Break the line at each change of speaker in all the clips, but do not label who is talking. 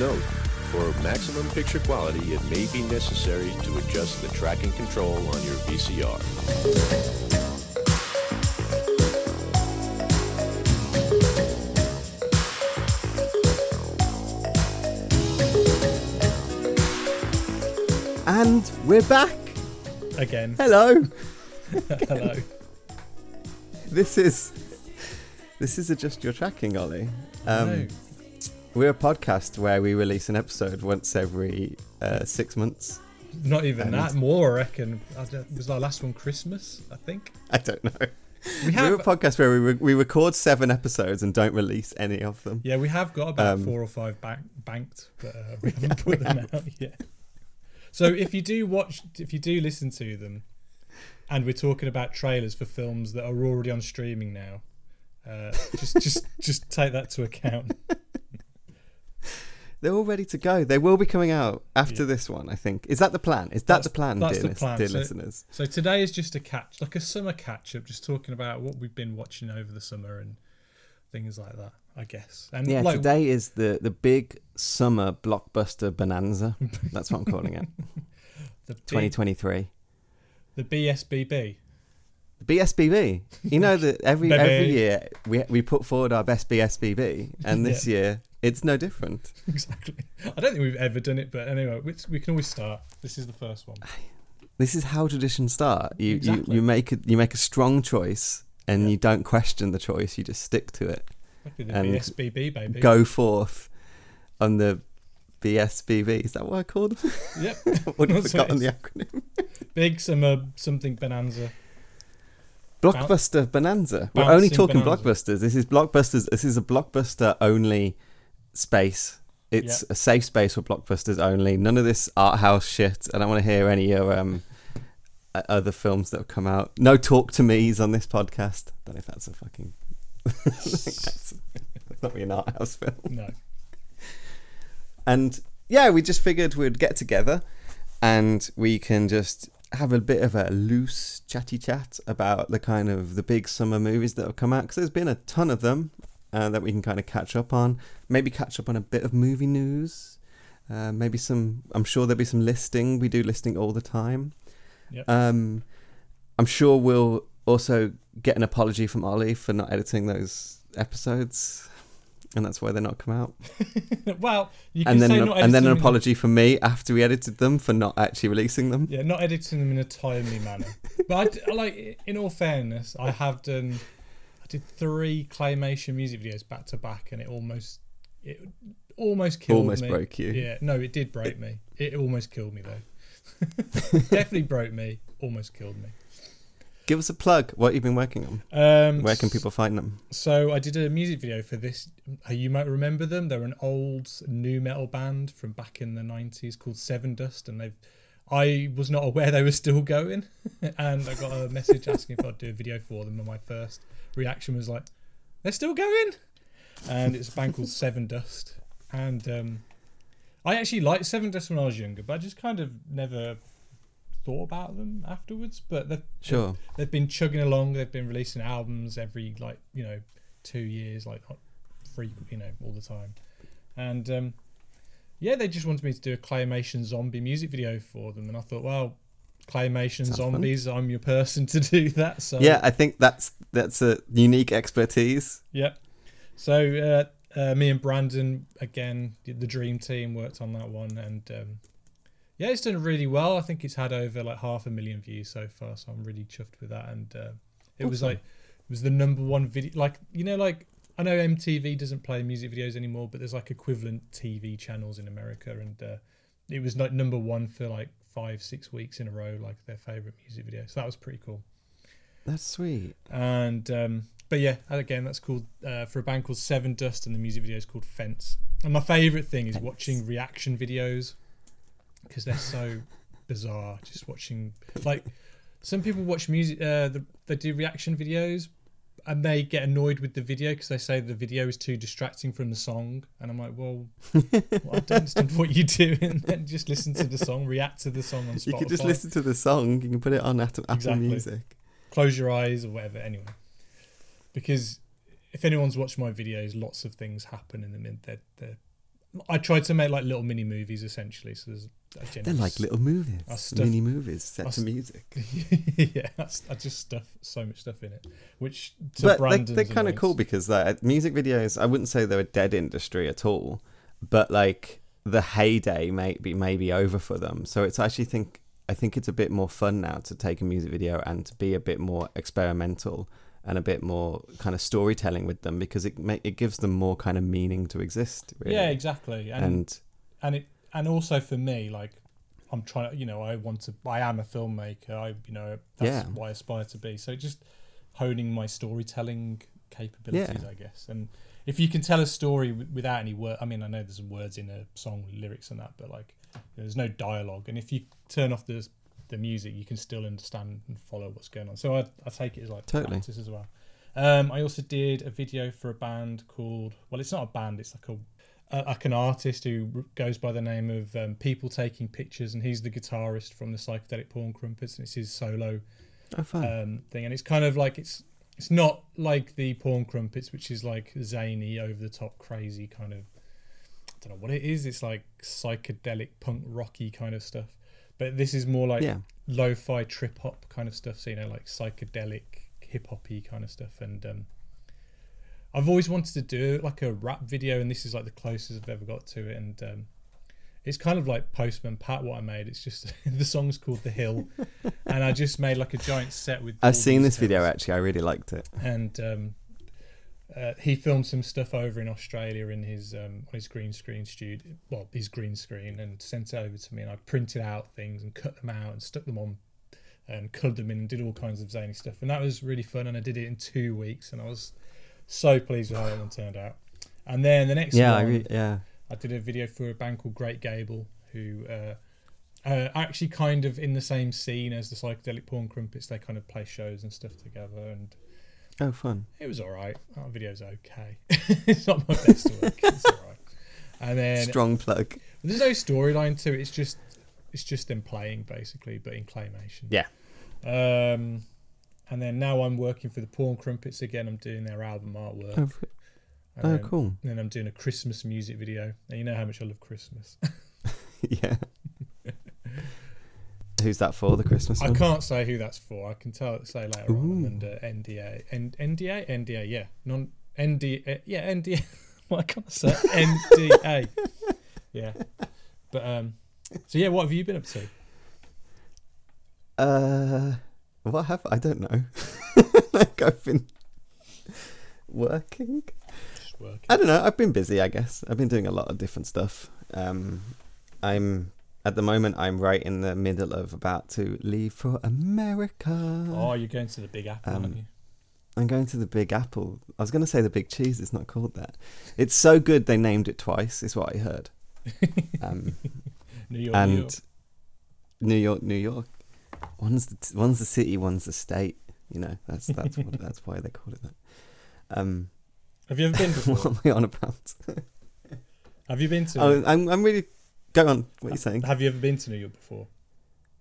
note, for maximum picture quality, it may be necessary to adjust the tracking control on your VCR.
And we're back.
Again.
Hello.
Hello.
This is this is adjust your tracking, Ollie. Um,
No.
We're a podcast where we release an episode once every uh, six months.
Not even
and-
that. More, I reckon. Was our last one Christmas? I think.
I don't know.
We
We're a podcast where we re- we record seven episodes and don't release any of them.
Yeah, we have got about
Um,
four or five bank, banked, but uh, we haven't put them out yet. So if you do watch, if you do listen to them, and we're talking about trailers for films that are already on streaming now, uh, just just just take that to account.
They're all ready to go. They will be coming out after
Yeah.
this one. I think. Is that the plan? Is that
That's-
the plan,
that's
dear,
the plan.
dear
So-
listeners?
So today is just a catch, like a summer catch up, just talking about what we've been watching over the summer and things like that. I guess. And
Yeah,
like,
today is the the big summer blockbuster bonanza. That's what I'm calling it.
the B-
2023.
the BSBB.
The BSBB. You know that every every year we we put forward our best BSBB, and this year it's no different.
exactly. I don't think we've ever done it, but anyway, we, can always start. This is the first one.
This is how traditions start. You
Exactly.
you, you make a, you make a strong choice, and you don't question the choice. You just stick to it.
The
And
BSBB, baby.
Go forth on the BSBB. Is that what I called? them?
Yep.
I've forgotten the acronym.
Big summer something bonanza.
Blockbuster Bonanza. We're only talking
Bonanza.
blockbusters. This is blockbusters. This is a blockbuster only space. It's a safe space for blockbusters only. None of this art house shit. I don't want to hear any of um, other films that have come out. No talk to me's on this podcast. don't know if that's a fucking. That's, that's not really an art house film.
No.
And yeah, we just figured we'd get together and we can just have a bit of a loose chatty chat about the kind of the big summer movies that have come out because there's been a ton of them uh, that we can kind of catch up on. Maybe catch up on a bit of movie news. Uh, maybe some. I'm sure there'll be some listing. We do listing all the time.
Yep.
Um, I'm sure we'll also get an apology from Ollie for not editing those episodes, and that's why they're not come out
well, you can
and then
say
an, and then an
a-
apology from me after we edited them for not actually releasing them.
Yeah, not editing them in a timely manner. But I like, in all fairness, I have done. I did three claymation music videos back to back, and it almost, it almost killed
Almost
me.
Almost broke you.
Yeah, no, it did break me. It almost killed me though. Definitely broke me. Almost killed me.
Give us a plug. What have you've been working on?
Um,
Where can people find them?
So I did a music video for this. uh, You might remember them. They're an old nu metal band from back in the nineties called Sevendust, and they've. I was not aware they were still going, and I got a message asking if I'd do a video for them. And my first reaction was like, "They're still going," and it's a band called Sevendust. And um, I actually liked Seven Dust when I was younger, but I just kind of never thought about them afterwards. But they've
Sure.
they've been chugging along. They've been releasing albums every like you know two years, like not frequent, you know, all the time. And um, yeah, they just wanted me to do a claymation zombie music video for them, and I thought, well, claymation
Sounds fun.
zombies, I'm your person to do that. So
Yeah, I think that's that's a unique expertise.
yeah. So uh, uh, me and Brandon again, the dream team worked on that one, and um, yeah, it's done really well. I think it's had over like half a million views so far, so I'm really chuffed with that. And uh, it was like it was the number one video. Like you know, like I know MTV doesn't play music videos anymore, but there's like equivalent TV channels in America, and uh, it was like number one for like five, six weeks in a row, like their favorite music video. So that was pretty cool.
That's sweet.
And um, but yeah, again, that's called uh, for a band called Sevendust, and the music video is called Fence. And my favorite thing is
Fence.
watching reaction videos because they're so bizarre. Just watching like some people watch music, uh, the, they do reaction videos, and they get annoyed with the video because they say the video is too distracting from the song. And I'm like, well, well I don't understand what you do, and then just listen to the song, react to the song on Spotify.
You can just listen to the song. You can put it on Apple, Apple
Exactly.
Music.
close your eyes or whatever anyway because if anyone's watched my videos lots of things happen in them and they're, they're I tried to make like little mini movies essentially. So there's a
They're like little movies,
stuff-
mini movies set
I
to music.
yeah, that's, I just stuff so much stuff in it, which to
but they,
Brandon's
they're kind of cool because like music videos. I wouldn't say they're a dead industry at all, but like the heyday may be may be over for them. So it's actually think I think it's a bit more fun now to take a music video and to be a bit more experimental and a bit more kind of storytelling with them because it ma- it gives them more kind of meaning to exist. Really.
Yeah, exactly, and,
and
and it and also for me, like I'm trying to, you know, I want to, I am a filmmaker. I, you know, that's
Yeah.
what I aspire to be. So just honing my storytelling capabilities, I guess. And if you can tell a story w- without any word, I mean, I know there's words in a song, lyrics and that, but like there's no dialogue. And if you turn off the the music, you can still understand and follow what's going on. So I, I take it as like
Totally.
practice as well. Um, I also did a video for a band called, well, it's not a band, it's like a uh, like an artist who goes by the name of um, People Taking Pictures, and he's the guitarist from the Psychedelic Porn Crumpets, and it's his solo
oh,
um, thing, and it's kind of like it's it's not like the Porn Crumpets, which is like zany, over the top, crazy kind of. I don't know what it is. It's like psychedelic punk rocky kind of stuff, but this is more like
yeah,
lo-fi trip hop kind of stuff. So you know, like psychedelic hip hoppy kind of stuff. And um, I've always wanted to do like a rap video, and this is like the closest I've ever got to it. And um, it's kind of like Postman Pat what I made. It's just the song's called The Hill, and I just made like a giant set with.
I've seen this video actually. I really liked it.
and um, uh, he filmed some stuff over in Australia in his um, on his green screen studio, well, his green screen, and sent it over to me. And I printed out things and cut them out and stuck them on and coloured them in and did all kinds of zany stuff. And that was really fun. And I did it in two weeks, and I was so pleased with how it one turned out. And then the next
Yeah, I re- yeah.
I did a video for a band called Great Gable, who uh, uh, actually kind of in the same scene as the psychedelic porn crumpets. They kind of play shows and stuff together, and
Oh, fun.
it was all right. That video's okay. it's not my best work. It's all right. And then
Strong plug.
there's no storyline to it. It's just it's just them playing basically, but in claymation.
Yeah.
Um, and then now I'm working for the Porn Crumpets again. I'm doing their album artwork.
Oh, f-
And
oh
then,
cool.
Then I'm doing a Christmas music video. And you know how much I love Christmas.
yeah. Who's that for? The Christmas
I
one?
can't say who that's for. I can tell it say later on. Under NDA. N- NDA? NDA, yeah. Non NDA. Yeah, NDA. What can I say? NDA. Yeah. But um so yeah, what have you been up to?
Uh, what have I don't know. like I've been working.
Just working.
I don't know. I've been busy. I guess I've been doing a lot of different stuff. Um, I'm at the moment. I'm right in the middle of about to leave for America.
Oh, you're going to the Big Apple,
Um,
aren't you?
I'm going to the Big Apple. I was going to say the Big Cheese. It's not called that. It's so good they named it twice. Is what I heard. Um,
New York, New
and
York.
New York, New York. One's the t- one's the city, one's the state. You know, that's that's what, that's why they call it that. Um,
Have you ever been
what
before?
am I on about?
have you been to
Oh, I'm I'm really. Go on. What are you saying?
Have you ever been to New York before?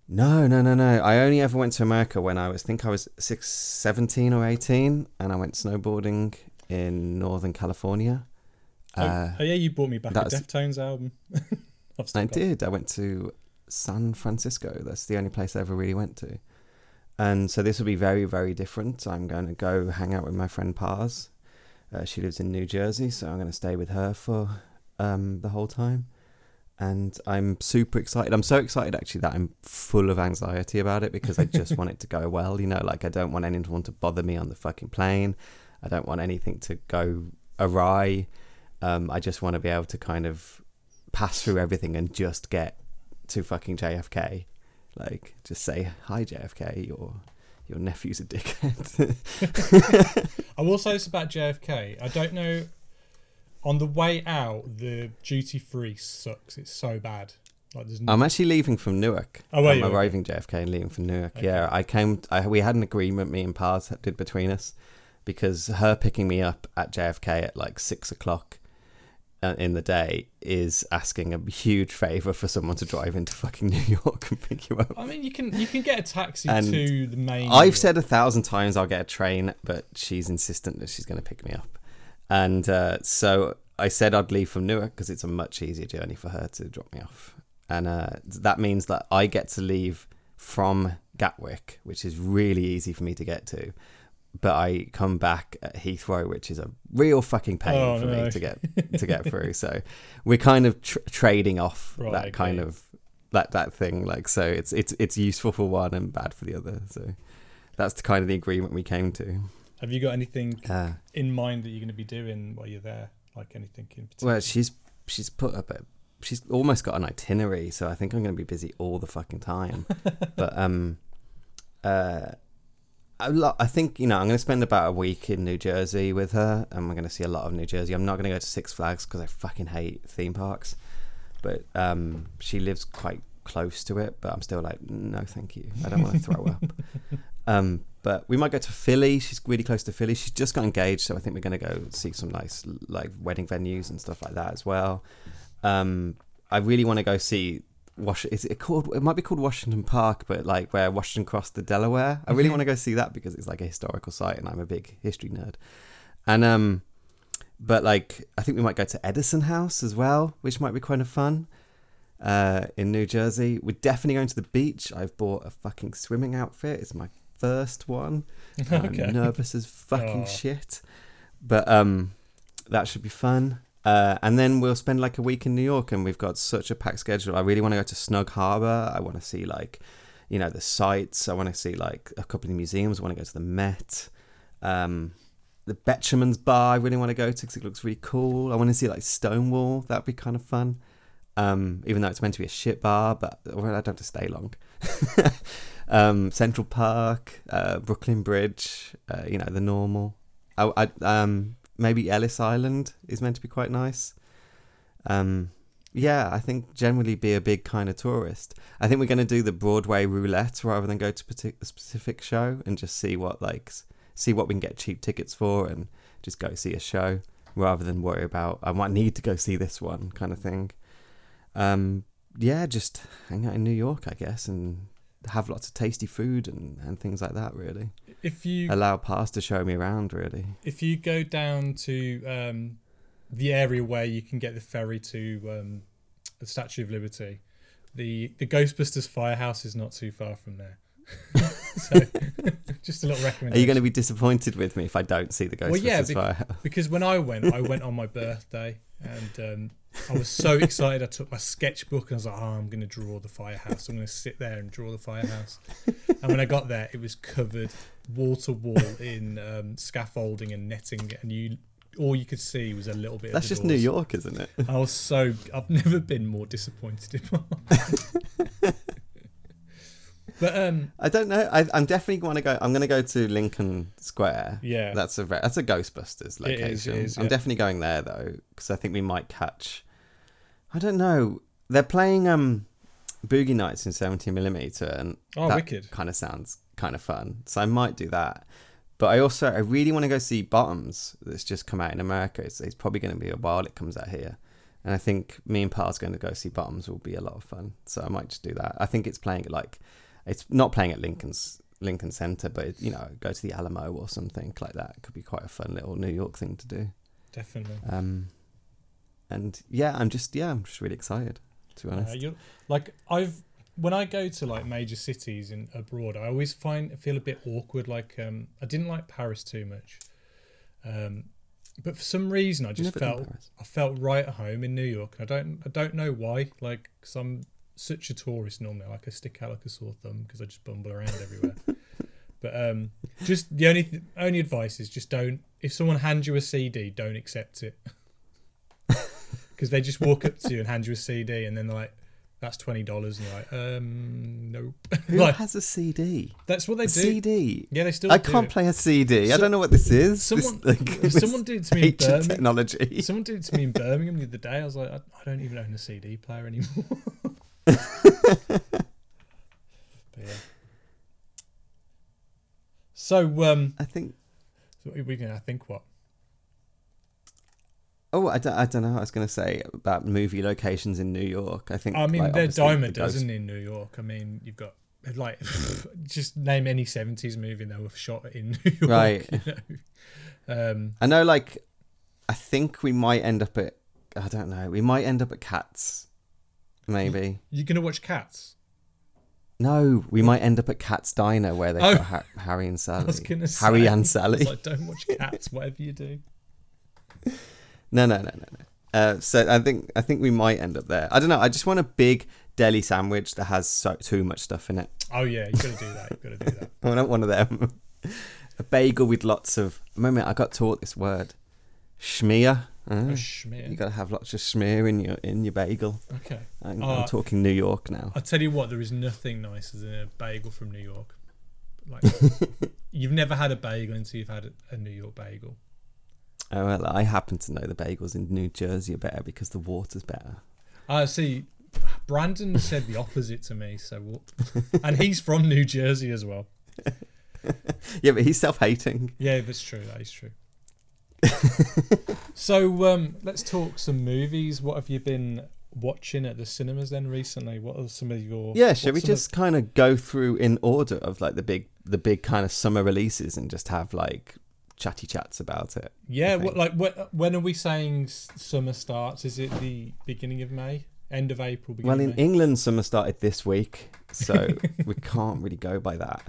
No, no, no, no. I only ever went to America when I was, I think I was six, 17 or 18, and I went snowboarding in Northern California.
Oh,
Uh,
oh yeah, you bought me back a Deftones album.
I
got-
did. I went to San Francisco. That's the only place I ever really went to. And so this will be very, very different. I'm going to go hang out with my friend Pars. Uh, she lives in New Jersey, so I'm going to stay with her for um, the whole time. And I'm super excited. I'm so excited actually that I'm full of anxiety about it because I just want it to go well. You know, like I don't want anyone to bother me on the fucking plane. I don't want anything to go awry. Um, I just want to be able to kind of pass through everything and just get to fucking JFK. Like, just say hi, JFK. Your your nephew's a dickhead.
I will say this about JFK. I don't know. On the way out, the duty free sucks. It's so bad. Like there's no,
I'm actually leaving from Newark.
Oh, are
I'm?
Okay.
arriving JFK and leaving from Newark.
Okay.
Yeah, I came. I, we had an agreement. Me and Pars did between us because her picking me up at JFK at like six o'clock uh, in the day is asking a huge favor for someone to drive into fucking New York and pick you up.
I mean, you can you can get a taxi
And
to the main.
I've said a thousand times I'll get a train, but she's insistent that she's going to pick me up. And uh, so I said I'd leave from Newark because it's a much easier journey for her to drop me off, and uh, that means that I get to leave from Gatwick, which is really easy for me to get to. But I come back at Heathrow, which is a real fucking pain
Oh,
for
no.
me to get to get through. So we're kind of tr- trading off
Right,
that kind
okay.
of that that thing. Like so, it's it's it's useful for one and bad for the other. So that's the kind of the agreement we came to.
Have you got anything
Uh,
in mind that you're going to be doing while you're there? Like anything in particular?
Well, she's she's put up a she's almost got an itinerary, so I think I'm going to be busy all the fucking time. but um, uh, lot. I think you know I'm going to spend about a week in New Jersey with her, and we're going to see a lot of New Jersey. I'm not going to go to Six Flags because I fucking hate theme parks. But um, she lives quite close to it, but I'm still like, no, thank you. I don't want to throw up. Um, but we might go to Philly. She's really close to Philly. She's just got engaged, so I think we're going to go see some nice like wedding venues and stuff like that as well. Um, I really want to go see. Wash, is it called? It might be called Washington Park, but like where Washington crossed the Delaware. I really
Mhm.
want to go see that because it's like a historical site, and I'm a big history nerd. And um, but like I think we might go to Edison House as well, which might be kind of fun. Uh, in New Jersey, we're definitely going to the beach. I've bought a fucking swimming outfit. It's my first one.
okay.
I'm nervous as fucking
Aw.
shit, but um, that should be fun. Uh, and then we'll spend like a week in New York, and we've got such a packed schedule. I really want to go to Snug Harbor. I want to see like, you know, the sights. I want to see like a couple of museums. I want to go to the Met, um, the Bemelmans Bar. I really want to go to because it looks really cool. I want to see like Stonewall. That'd be kind of fun. Um, even though it's meant to be a shit bar, but well, I don't have to stay long. um, Central Park, uh, Brooklyn Bridge, uh, you know the normal. I, I um maybe Ellis Island is meant to be quite nice. Um, yeah, I think generally be a big kind of tourist. I think we're going to do the Broadway roulette rather than go to a specific show and just see what like see what we can get cheap tickets for and just go see a show rather than worry about I might need to go see this one kind of thing. Um, yeah, just hang out in New York, I guess, and have lots of tasty food and, and things like that. Really
If you
allow Pass to show me around. Really,
if you go down to um, the area where you can get the ferry to um, the Statue of Liberty, the the Ghostbusters firehouse is not too far from there. so, just a little recommendation.
are you going to be disappointed with me if I don't see the Ghostbusters
Well, yeah, bec-
Firehouse?
because when I went, I went on my birthday, and um, I was so excited. I took my sketchbook and I was like, "Oh, I'm going to draw the firehouse. I'm going to sit there and draw the firehouse." and when I got there, it was covered wall to wall in um, scaffolding and netting, and you all you could see was a little bit.
That's just New. York, isn't it?
I was so I've never been more disappointed in my life. but um,
I don't know. I, I'm definitely going to go. I'm going to go to Lincoln Square.
yeah,
That's a that's a Ghostbusters location.
is, it is,
I'm
yeah.
definitely going there though because I think we might catch. I don't know. They're playing um, Boogie Nights in 70 millimeter, and
oh
that
wicked.
kind of sounds kind of fun. So I might do that. But I also I really want to go see Bottoms that's just come out in America. It's, it's probably going to be a while it comes out here. And I think me and Pa's going to go see Bottoms will be a lot of fun. So I might just do that. I think it's playing like it's not playing at Lincoln's Lincoln Center, but you know, go to the Alamo or something like that. It could be quite a fun little New York thing to do.
Definitely.
Um, and yeah, I'm just yeah, I'm just really excited to be
Uh,
honest.
you like I've when I go to like major cities in abroad, I always find feel a bit awkward. Like um, I didn't like Paris too much, um, but for some reason I just
Never
felt I felt right at home in New York. I don't I don't know why. Like I'm such a tourist normally. Like I stick out like a sore thumb because I just bumble around everywhere. But um, just the only th- only advice is just don't. If someone hands you a CD, don't accept it. Because they just walk up to you and hand you a CD, and then they're like, "That's twenty dollars," and you're like, "Um, nope."
Who
like
has a CD?
that's what they
A
do.
CD.
Yeah, they still.
I
do
can't play a CD. I don't know what this is.
Someone,
this, like,
someone did it to me in Birmingham.
technology.
Someone did it to me in Birmingham the other day. I was like, I, I don't even own a CD player anymore. Yeah. So um,
I think.
so we can. I think what?
Oh, I don't, I don't know. what I was going to say about movie locations in New York. I think.
I mean,
like,
they're dime a dozen in New York. I mean, you've got like just name any seventies movie that was shot in New York.
Right.
You know? Um,
I know, like, I think we might end up at. I don't know. We might end up at Cats. Maybe.
You're gonna watch Cats?
No, we might end up at Katz's Diner where they
Oh.
got ha- Harry and Sally.
I was gonna say.
Harry and Sally.
like, don't watch Cats, whatever you do.
No, no, no, no, no. Uh, so I think I think we might end up there. I don't know. I just want a big deli sandwich that has so, too much stuff in it.
Oh yeah, you gotta do that. You gotta do that.
I want one of them. a bagel with lots of. Moment, I got taught this word, schmear.
Oh,
Uh, you
schmear.
gotta have lots of smear in your in your bagel.
Okay.
I'm,
Oh,
I'm talking New York now.
I'll tell you what, there is nothing nicer than a bagel from New York. Like, you've never had a bagel until you've had a, a New York bagel.
Oh well, I happen to know the bagels in New Jersey are better because the water's better.
Ah, see, Brandon said the opposite to me, so we'll, and he's from New Jersey as well.
Yeah, but he's self-hating.
Yeah, that's true. That is true. so um, let's talk some movies. What have you been watching at the cinemas then recently? What are some of your
Yeah, should we
some of-
just kind of go through in order of like the big the big kind of summer releases and just have like chatty chats about it?
yeah? What, like what, when are we saying summer starts? Is it the beginning of May, end of April? Beginning
Well, in
May?
England, summer started this week, so we can't really go by that.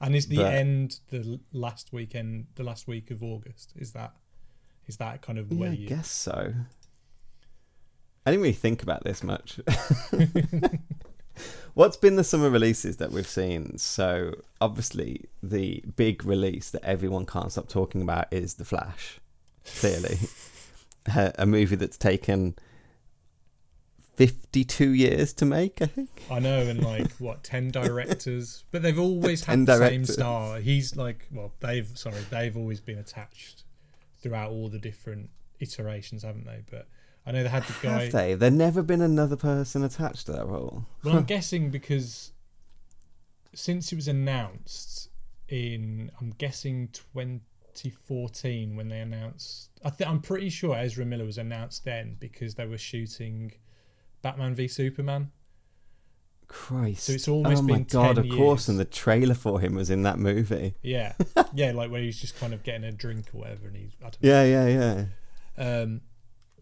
and is the
but-
end the last weekend, the last week of August? Is that is that kind of
Yeah,
where
I guess so. I didn't really think about this much. What's been the summer releases that we've seen? So obviously, the big release that everyone can't stop talking about is The Flash. Clearly, Uh, a movie that's taken fifty-two years to make. I think.
I know, and like what ten directors, but they've always had the same star. He's like, well, they've sorry, they've always been attached throughout all the different iterations, haven't they? But I know they had the guy.
Have they? There's never been another person attached to that role.
Well, I'm guessing because since it was announced in, I'm guessing 2014 when they announced. I think I'm pretty sure Ezra Miller was announced then because they were shooting Batman v Superman.
Christ!
So it's almost
oh my god!
10
Of course,
years.
and the trailer for him was in that movie.
Yeah, yeah, like where he's just kind of getting a drink or whatever, and he's I don't know.
Yeah, yeah, yeah.
Um,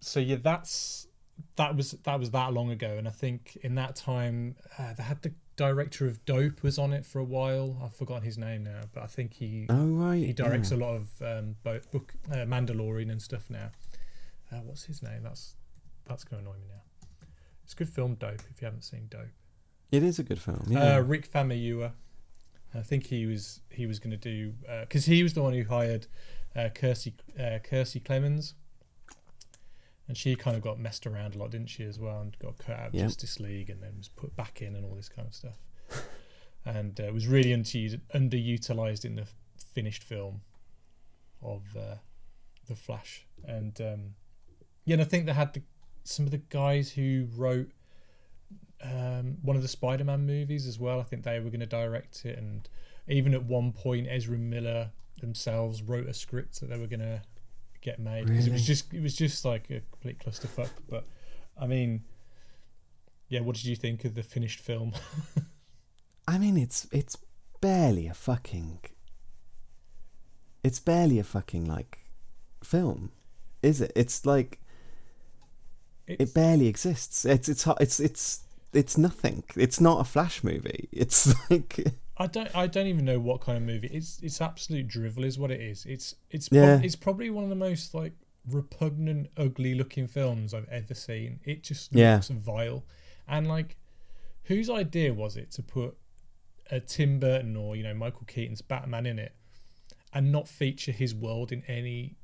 so yeah, that's that was that was that long ago, and I think in that time uh, they had the director of Dope was on it for a while. I've forgotten his name now, but I think he
Oh right.
he directs
yeah.
a lot of um, both book uh, Mandalorian and stuff now. Uh, what's his name? That's that's going to annoy me now. It's a good film, Dope. If you haven't seen Dope,
It is a good film. Yeah.
uh, Rick Famuyiwa. I think he was he was going to do because he was the one who hired uh, Kiersey uh, Kiersey Clemons, and she kind of got messed around a lot, didn't she, as well, and got cut out of
Yeah.
Justice League and then was put back in and all this kind of stuff, and uh, was really underutilized, underutilized in the finished film of uh, the Flash, and um, yeah, and I think they had the, some of the guys who wrote um, one of the Spider-Man movies as well. I think they were going to direct it, and even at one point, Ezra Miller themselves wrote a script that they were going to get made because it was just it was just like a complete clusterfuck. But I mean, yeah, what did you think of the finished film?
I mean, it's it's barely a fucking. It's barely a fucking like, film, is it? It's like
It's,
it barely exists. It's it's it's it's it's nothing. It's not a Flash movie. It's like
I don't I don't even know what kind of movie it's it's absolute drivel is what it is. It's it's
Yeah.
it's probably one of the most like repugnant, ugly looking films I've ever seen. It just
Yeah.
looks vile, and like, whose idea was it to put a Tim Burton or you know Michael Keaton's Batman in it, and not feature his world in any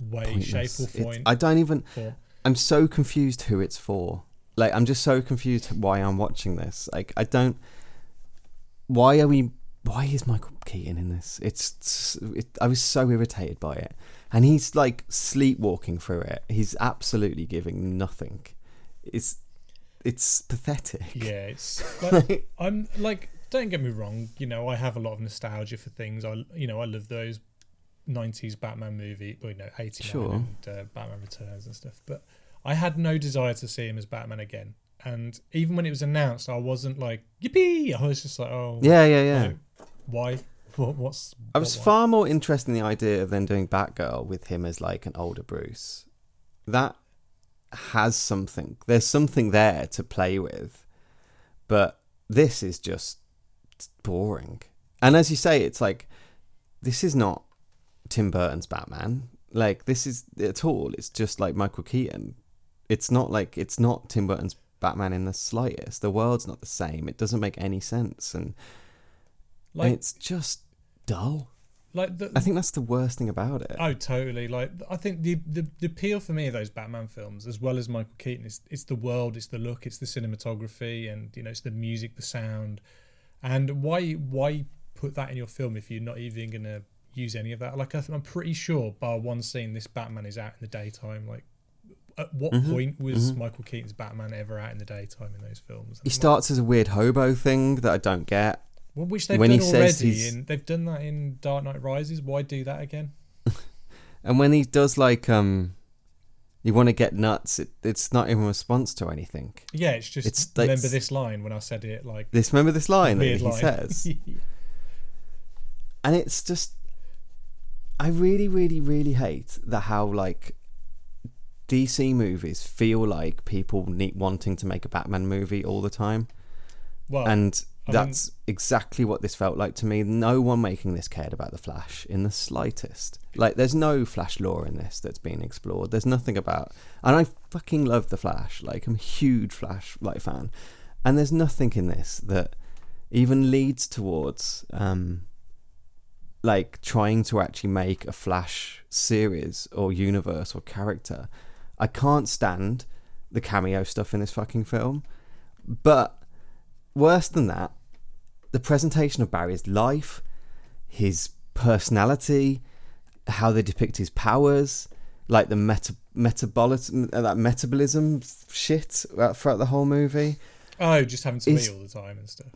way, shape,
pointless.
or
It's-
form?
I don't even.
form.
I'm so confused who it's for. Like, I'm just so confused why I'm watching this. Like, I don't. Why are we? Why is Michael Keaton in this? It's. It, I was so irritated by it, and he's like sleepwalking through it. He's absolutely giving nothing. It's. It's pathetic.
Yeah, it's like, I'm like, don't get me wrong. You know, I have a lot of nostalgia for things. I, you know, I love those '90s Batman movie, or you know, '89
Sure.
and uh, Batman Returns and stuff. But I had no desire to see him as Batman again. And even when it was announced, I wasn't like yippee. I was just like, oh,
Yeah, yeah, yeah.
no, why? what, what's
I was
what-
far more interested in the idea of then doing Batgirl with him as like an older Bruce. That has something. There's something there to play with, but this is just boring. And as you say, it's like this is not Tim Burton's Batman. Like this is at all. It's just like Michael Keaton. It's not like it's not Tim Burton's Batman in the slightest. The world's not the same. It doesn't make any sense, and,
like
it's just dull.
like the,
I think that's the worst thing about it.
Oh, totally. Like I think the, the the appeal for me of those Batman films, as well as Michael Keaton, is it's the world, it's the look, it's the cinematography, and you know, it's the music, the sound. And why why put that in your film if you're not even gonna use any of that? Like I th- I'm pretty sure, bar one scene, this Batman is out in the daytime. Like, at what
Mhm,
point was
mhm.
Michael Keaton's Batman ever out in the daytime in those films?
He starts as a weird hobo thing that I don't get.
well, which they've
when he
done
says
already,
he's-
and they've done that in Dark Knight Rises. Why do that again?
And when he does like um you want to get nuts, it, it's not in response to anything.
Yeah, it's just
It's like-
remember this line when I said it like
This remember this line that he
line.
says? and it's just I really, really, really hate the how like DC movies feel like people need wanting to make a Batman movie all the time.
well,
and
I mean-
that's exactly what this felt like to me. No one making this cared about the Flash in the slightest. Like, there's no Flash lore in this that's being explored. There's nothing about, and I fucking love the Flash. Like, I'm a huge Flash like fan, and there's nothing in this that even leads towards, um, like trying to actually make a Flash series or universe or character. I can't stand the cameo stuff in this fucking film, but worse than that, the presentation of Barry's life, his personality, how they depict his powers, like the meta metabolism, uh, that metabolism shit throughout the whole movie.
oh, just having to eat all the time and stuff.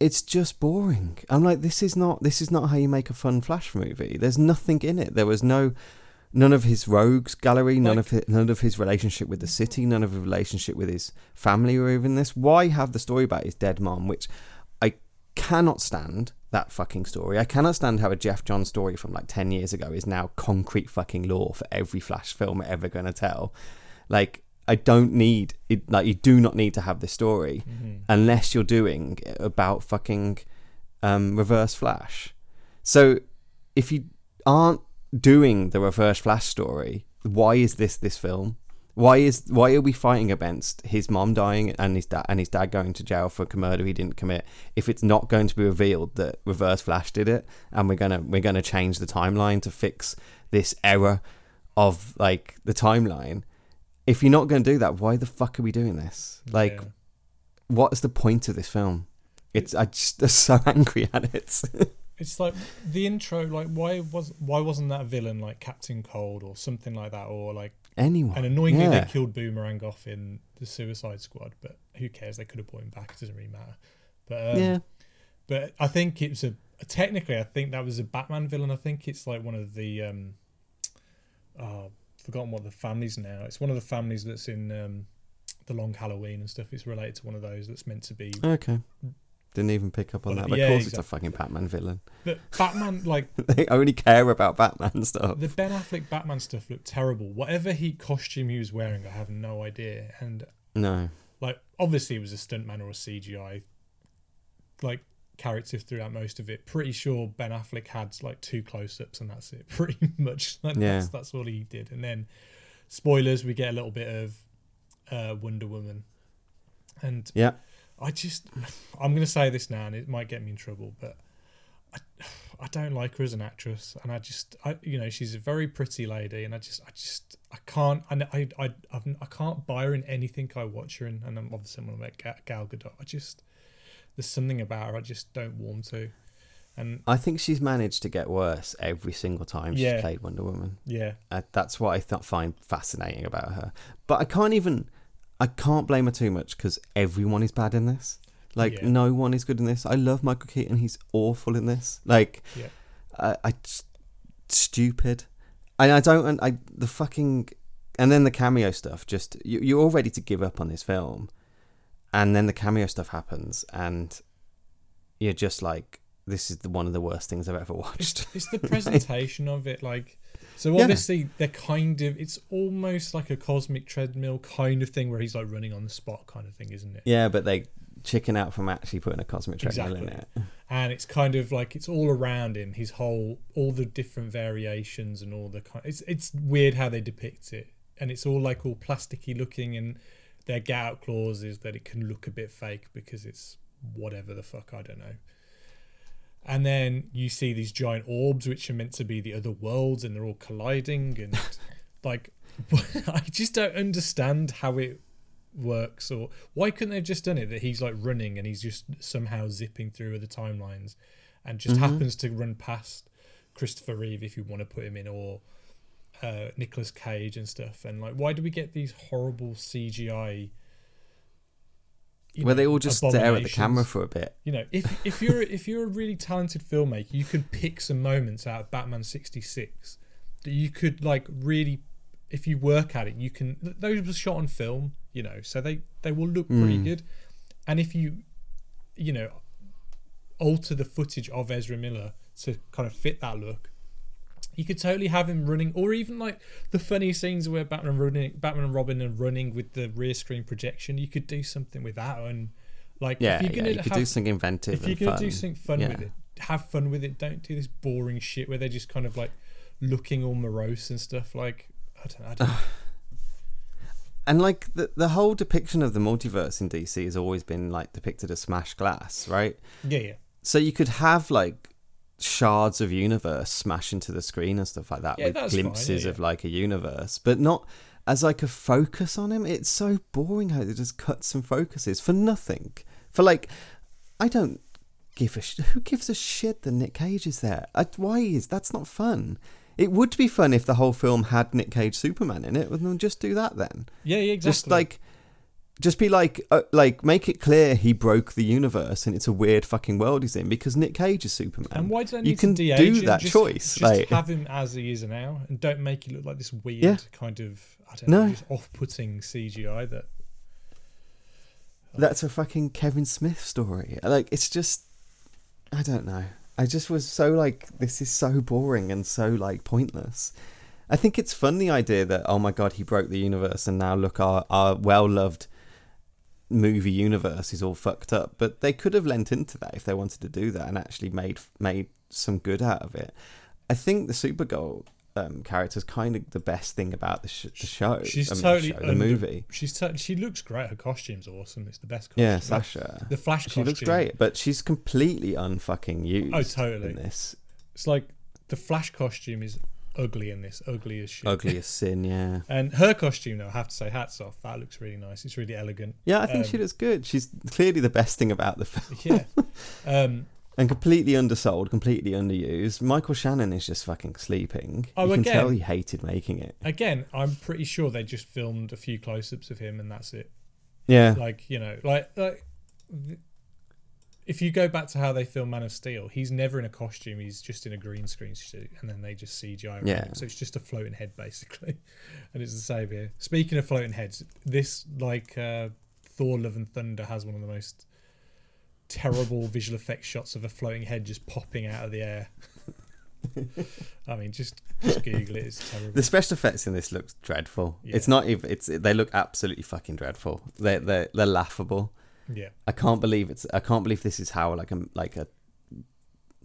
It's just boring. I'm like, this is not this is not how you make a fun Flash movie. There's nothing in it. There was no none of his rogues gallery, none
Like-
of his, none of his relationship with the city, none of his relationship with his family or even this. Why have the story about his dead mom, which I cannot stand that fucking story. I cannot stand how a Geoff Johns story from like 10 years ago is now concrete fucking law for every Flash film ever going to tell. Like I don't need it like you do not need to have this story unless you're doing about fucking um, reverse flash. So if you aren't doing the reverse flash story, why is this this film? Why is why are we fighting against his mom dying and his dad and his dad going to jail for a murder he didn't commit? If it's not going to be revealed that Reverse Flash did it, and we're gonna we're gonna change the timeline to fix this error of like the timeline. If you're not to do that, why the fuck are we doing this? Like,
Yeah.
what's the point of this film? It's I just I'm so angry at it.
It's like the intro. Like, why was why wasn't that a villain like Captain Cold or something like that, or like
Anyone?
and annoyingly
yeah.
they killed Boomerang off in the Suicide Squad, but who cares? They could have brought him back. It doesn't really matter. But um,
yeah,
but I think it was a technically. I think that was a Batman villain. I think it's like one of the um, oh, forgotten what the families now. It's one of the families that's in um, the Long Halloween and stuff. It's related to one of those that's meant to be.
okay. Didn't even pick up on
Well,
that. But
yeah,
of course, it's a fucking Batman villain.
But Batman, like
they only care about Batman stuff.
the Ben Affleck Batman stuff, looked terrible. Whatever he costume he was wearing, I have no idea. And
No,
like obviously it was a stuntman or a CGI like character throughout most of it. Pretty sure Ben Affleck had like two close ups and that's it. Pretty much. Like,
Yeah.
That's that's all he did. And then spoilers, we get a little bit of uh, Wonder Woman. And
yeah,
I just I'm gonna say this now and it might get me in trouble, but I, I don't like her as an actress and I just I you know she's a very pretty lady and I just I just I can't I I I I've, I can't buy her in anything I watch her in and I'm obviously I'm about Ga- Gal Gadot I just there's something about her I just don't warm to and
I think she's managed to get worse every single time she's
Yeah.
played Wonder Woman.
yeah
Uh, that's what I th- find fascinating about her. But I can't even, I can't blame her too much because everyone is bad in this. Like
Yeah.
no one is good in this. I love Michael Keaton. He's awful in this. Like,
Yeah.
I, I stupid. And I don't. and I the fucking, and then the cameo stuff. Just you, you're all ready to give up on this film, and then the cameo stuff happens, and you're just like, this is the, one of the worst things I've ever watched.
It's the presentation of it, like. So
Yeah.
obviously they're kind of. It's almost like a cosmic treadmill kind of thing, where he's like running on the spot, kind of thing, isn't it?
yeah, but they chicken out from actually putting a cosmic treadmill in it.
and it's kind of like it's all around him his whole all the different variations and all the kind it's it's weird how they depict it and it's all like all plasticky looking and their get out clause is that it can look a bit fake because it's whatever the fuck i don't know and then you see these giant orbs which are meant to be the other worlds and they're all colliding and like i just don't understand how it works or why couldn't they have just done it that he's like running and he's just somehow zipping through other timelines and just happens to run past Christopher Reeve if you want to put him in or uh, Nicolas Cage and stuff? And like why do we get these horrible CGI
Where
know,
they all just stare at the camera for a bit.
you know if if you're if you're a really talented filmmaker you could pick some moments out of Batman 66 that you could like really if you work at it you can those were shot on film you know so they they will look pretty mm. good. And if you you know alter the footage of Ezra Miller to kind of fit that look you could totally have him running or even like the funny scenes where Batman running Batman and Robin are running with the rear screen projection you could do something with that and like
Yeah,
if you're
yeah, you could
have
do something inventive
if you're gonna
fun.
do something fun
Yeah.
with it, have fun with it. Don't do this boring shit where they're just kind of like looking all morose and stuff. Like I don't, I don't
And like the the whole depiction of the multiverse in DC has always been like depicted as smashed glass, right?
yeah, yeah,
So you could have like shards of universe smash into the screen and stuff like that
Yeah,
with
that's fine,
glimpses
yeah,
of like a universe, but not as like a focus on him. It's so boring how they just cut some focuses for nothing. For like, I don't give a sh- who gives a shit that Nick Cage is there. I, why is that's not fun? It would be fun if the whole film had Nick Cage Superman in it. Well, then just do that then.
yeah, yeah. Exactly.
Just like, just be like, uh, like, make it clear he broke the universe and it's a weird fucking world he's in because Nick Cage is Superman.
and why do they need
you can
to
do that
just,
choice?
Just
like,
have him as he is now, and don't make it look like this weird
Yeah.
kind of I don't know,
No.
just off-putting CGI that.
that's a fucking Kevin Smith story. Like, it's just, I don't know. I just was so like, this is so boring and so like pointless. I think it's fun the idea that oh my god, he broke the universe and now look our our well loved movie universe is all fucked up. But they could have lent into that if they wanted to do that and actually made made some good out of it. I think the Supergirl um, character is kind of the best thing about the, sh- the show.
She's
I mean,
totally
the, show, the
under-
movie.
She's to- she looks great. Her costume's awesome. It's the best. Costume.
Yeah, Sasha.
The Flash
She
costume.
looks great, but she's completely unfucking used.
Oh, totally.
In this
It's like the Flash costume is ugly in this, ugly as shit.
ugly as sin, yeah.
And her costume, though, I have to say, hats off. That looks really nice. It's really elegant.
Yeah, I think she
Um,
looks good. She's clearly the best thing about the film.
Yeah. Um,
and completely undersold, completely underused. Michael Shannon is just fucking sleeping.
Oh,
you can
again.
tell he hated making it.
again, I'm pretty sure they just filmed a few close-ups of him, and that's it.
Yeah,
Like you know, like like if you go back to how they film Man of Steel, he's never in a costume. He's just in a green screen suit, and then they just CGI.
Yeah.
him. So it's just a floating head basically, and it's the same here. Speaking of floating heads, this like uh, Thor: Love and Thunder has one of the most terrible visual effects shots of a floating head just popping out of the air. I mean, just just Google it. It's terrible.
the special effects in this looks dreadful.
Yeah.
It's not even. It's they look absolutely fucking dreadful. They they they're laughable.
Yeah.
I can't believe it's. I can't believe this is how like a like a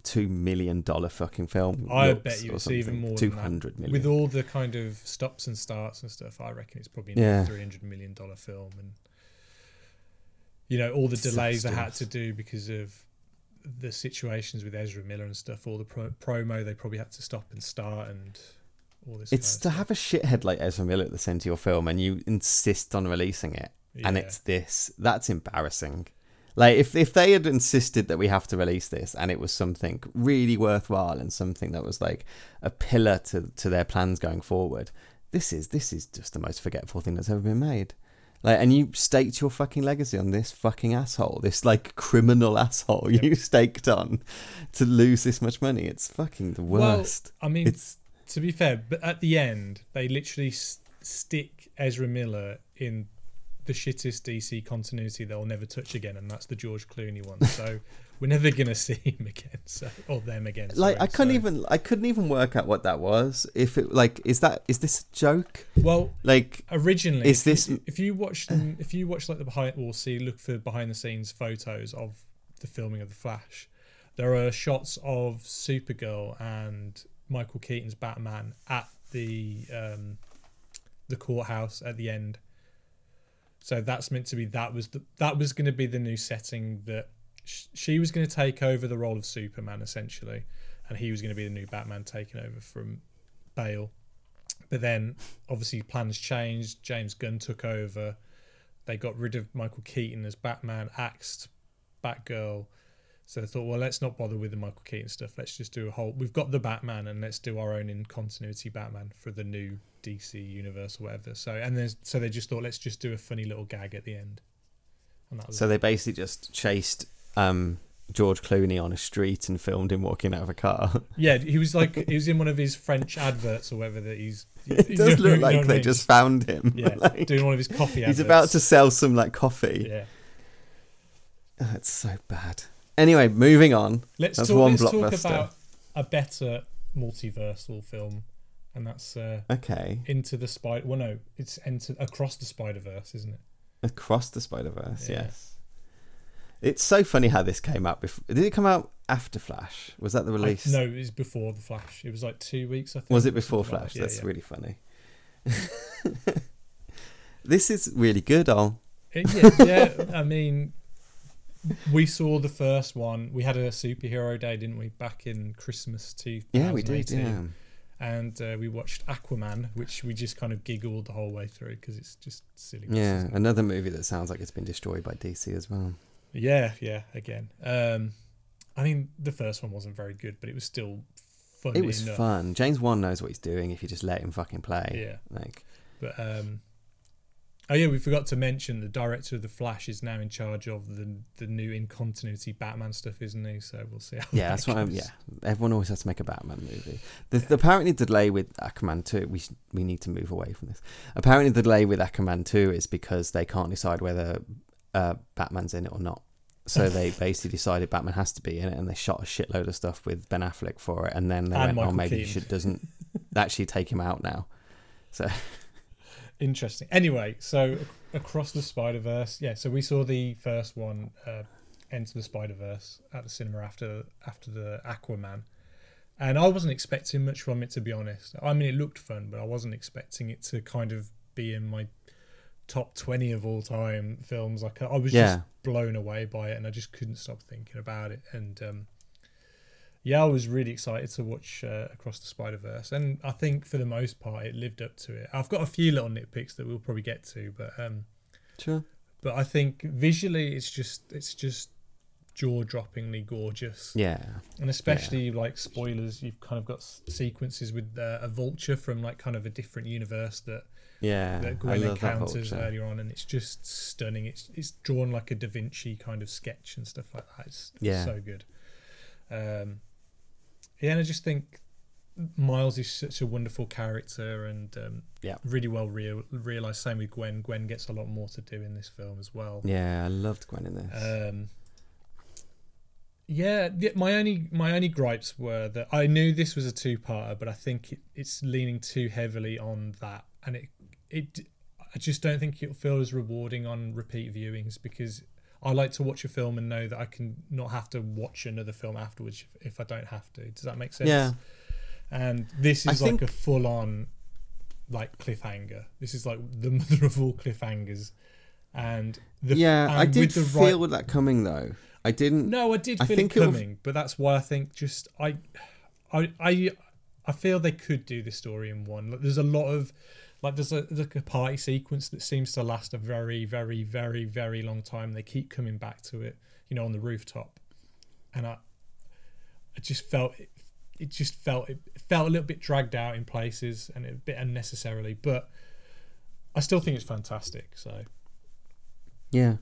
two million dollar fucking film.
I bet you it's even more
Two hundred million.
With all the kind of stops and starts and stuff, I reckon it's probably
Yeah.
three hundred million dollar film, and you know all the
So
delays they had to do because of the situations with Ezra Miller and stuff. All the pro- promo they probably had to stop and start, and all this.
It's to
of
have a shithead like Ezra Miller at the centre of your film and you insist on releasing it, and it's this. That's embarrassing. Like if if they had insisted that we have to release this and it was something really worthwhile and something that was like a pillar to to their plans going forward, this is this is just the most forgetful thing that's ever been made. Like, and you staked your fucking legacy on this fucking asshole, this like criminal asshole
Yep.
you staked on to lose this much money. It's fucking the
Well,
worst.
I mean,
it's
to be fair, but at the end they literally s- stick Ezra Miller in the shittest DC continuity they'll never touch again, and that's the George Clooney one. So we're never gonna see him again, so or them again.
Like I couldn't
so-
even I couldn't even work out what that was. If it like is that is this a joke?
Well,
Like
originally
Is
if you-
this-
if you watch them if you watch like the behind we'll see look for behind the scenes photos of the filming of the flash there are shots of supergirl and michael keaton's batman at the um the courthouse at the end so that's meant to be that was the that was going to be the new setting that sh- she was going to take over the role of superman essentially and he was going to be the new batman taking over from bale but then obviously plans changed. James Gunn took over. They got rid of Michael Keaton as Batman, axed Batgirl. So they thought, well, let's not bother with the Michael Keaton stuff. Let's just do a whole. We've got the Batman, and let's do our own in continuity Batman for the new DC universe or whatever. So and then so they just thought, let's just do a funny little gag at the end. And that was
so
it.
they basically just chased um George Clooney on a street and filmed him walking out of a car.
yeah, he was like he was in one of his French adverts or whatever that he's.
it does
know-
look
you know
like
I
they
mean?
just found him.
yeah
Like,
doing one of his coffee.
he's about to sell some like coffee.
Yeah.
Oh, it's so bad. Anyway, moving on.
Let's
That's
talk.
one
Let's talk about a better multiversal film, and that's uh,
Okay.
Into the Spider. Well, no, it's Enter Across the Spider Verse, isn't it?
Across the Spider Verse,
Yeah.
yes. It's so funny how this came out before. Did it come out after Flash? Was that the
I-
release?
no, it was before the Flash. It was like two weeks. I think.
Was it before
something like
Flash?
that.
That's
yeah, yeah.
really funny. this is really good, Al.
Yeah, yeah, I mean, we saw the first one. We had a superhero day, didn't we? Back in Christmas two.
Yeah, we did. Yeah.
And uh, we watched Aquaman, which we just kind of giggled the whole way through because it's just silly.
Yeah, another movie that sounds like it's been destroyed by DC as well.
Yeah, yeah. Again, um, I mean, the first one wasn't very good, but it was still fun.
It was
enough.
fun. James Wan knows what he's doing if you just let him fucking play.
Yeah.
Like,
But um, oh yeah, we forgot to mention the director of the Flash is now in charge of the the new in continuity Batman stuff, isn't he? So we'll see. How
yeah, that's what I'm. Yeah, everyone always has to make a Batman movie. The, the apparently delay with Aquaman two. We we need to move away from this. Apparently, the delay with Aquaman two is because they can't decide whether uh, Batman's in it or not. So they basically decided Batman has to be in it, and they shot a shitload of stuff with Ben Affleck for it, and then they
And
went, "Oh, maybe you
Keaton."
should doesn't actually take him out now." So
Interesting. Anyway, so across the Spider Verse, yeah. So we saw the first one, uh, Enter the Spider Verse, at the cinema after after the Aquaman, and I wasn't expecting much from it to be honest. I mean, it looked fun, but I wasn't expecting it to kind of be in my top twenty of all time films. Like I was
Yeah.
just blown away by it, and I just couldn't stop thinking about it. And um, yeah, I was really excited to watch uh, Across the Spider Verse, and I think for the most part it lived up to it. I've got a few little nitpicks that we'll probably get to, but um,
sure.
but I think visually it's just it's just jaw droppingly gorgeous,
Yeah,
and especially like spoilers, you've kind of got sequences with uh, a vulture from like kind of a different universe that
yeah.
that Gwen
love that
encounters earlier on, and it's just stunning. It's it's drawn like a Da Vinci kind of sketch and stuff like that. It's, it's
Yeah.
so good. Um, yeah, and I just think Miles is such a wonderful character and um,
Yeah.
really well real, realized. Same with Gwen. Gwen gets a lot more to do in this film as well.
Yeah, I loved Gwen in this.
Um, yeah, my only my only gripes were that I knew this was a two parter, but I think it, it's leaning too heavily on that, and it it I just don't think it'll feel as rewarding on repeat viewings because I like to watch a film and know that I can not have to watch another film afterwards if, if I don't have to. Does that make sense?
Yeah.
And this
I
is like
think-
a full on like cliffhanger. This is like the mother of all cliffhangers. And the
yeah, I
and
did
with the right-
feel that coming though. I didn't.
no, I did
I
feel
think
it coming, but that's why I think just I, I, I, I feel they could do this story in one. Like, there's a lot of, like, there's a like a party sequence that seems to last a very, very, very, very long time. They keep coming back to it, you know, on the rooftop, and I, I just felt it. It just felt it felt a little bit dragged out in places and a bit unnecessarily, but I still think it's fantastic. So
Yeah.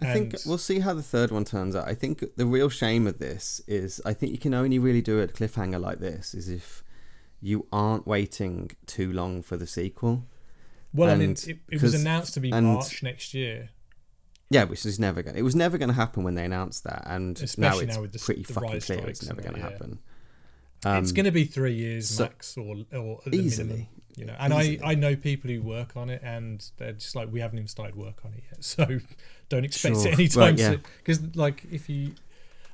I think
And-
we'll see how the third one turns out. I think the real shame of this is I think you can only really do a cliffhanger like this is if you aren't waiting too long for the sequel.
Well, I mean,
And-
it, it was announced to be
and-
March next year.
Yeah, which is never going. It was never going to happen when they announced that, and now it's
now with the
pretty
the
fucking clear it's never going to
yeah.
happen.
it's
Um,
going to be three years
so-
max, or or at the
easily.
minimum. You know, and
Easily.
I I know people who work on it, and they're just like, we haven't even started work on it yet, so don't expect
Sure.
it anytime
Right,
soon. Because like, if you,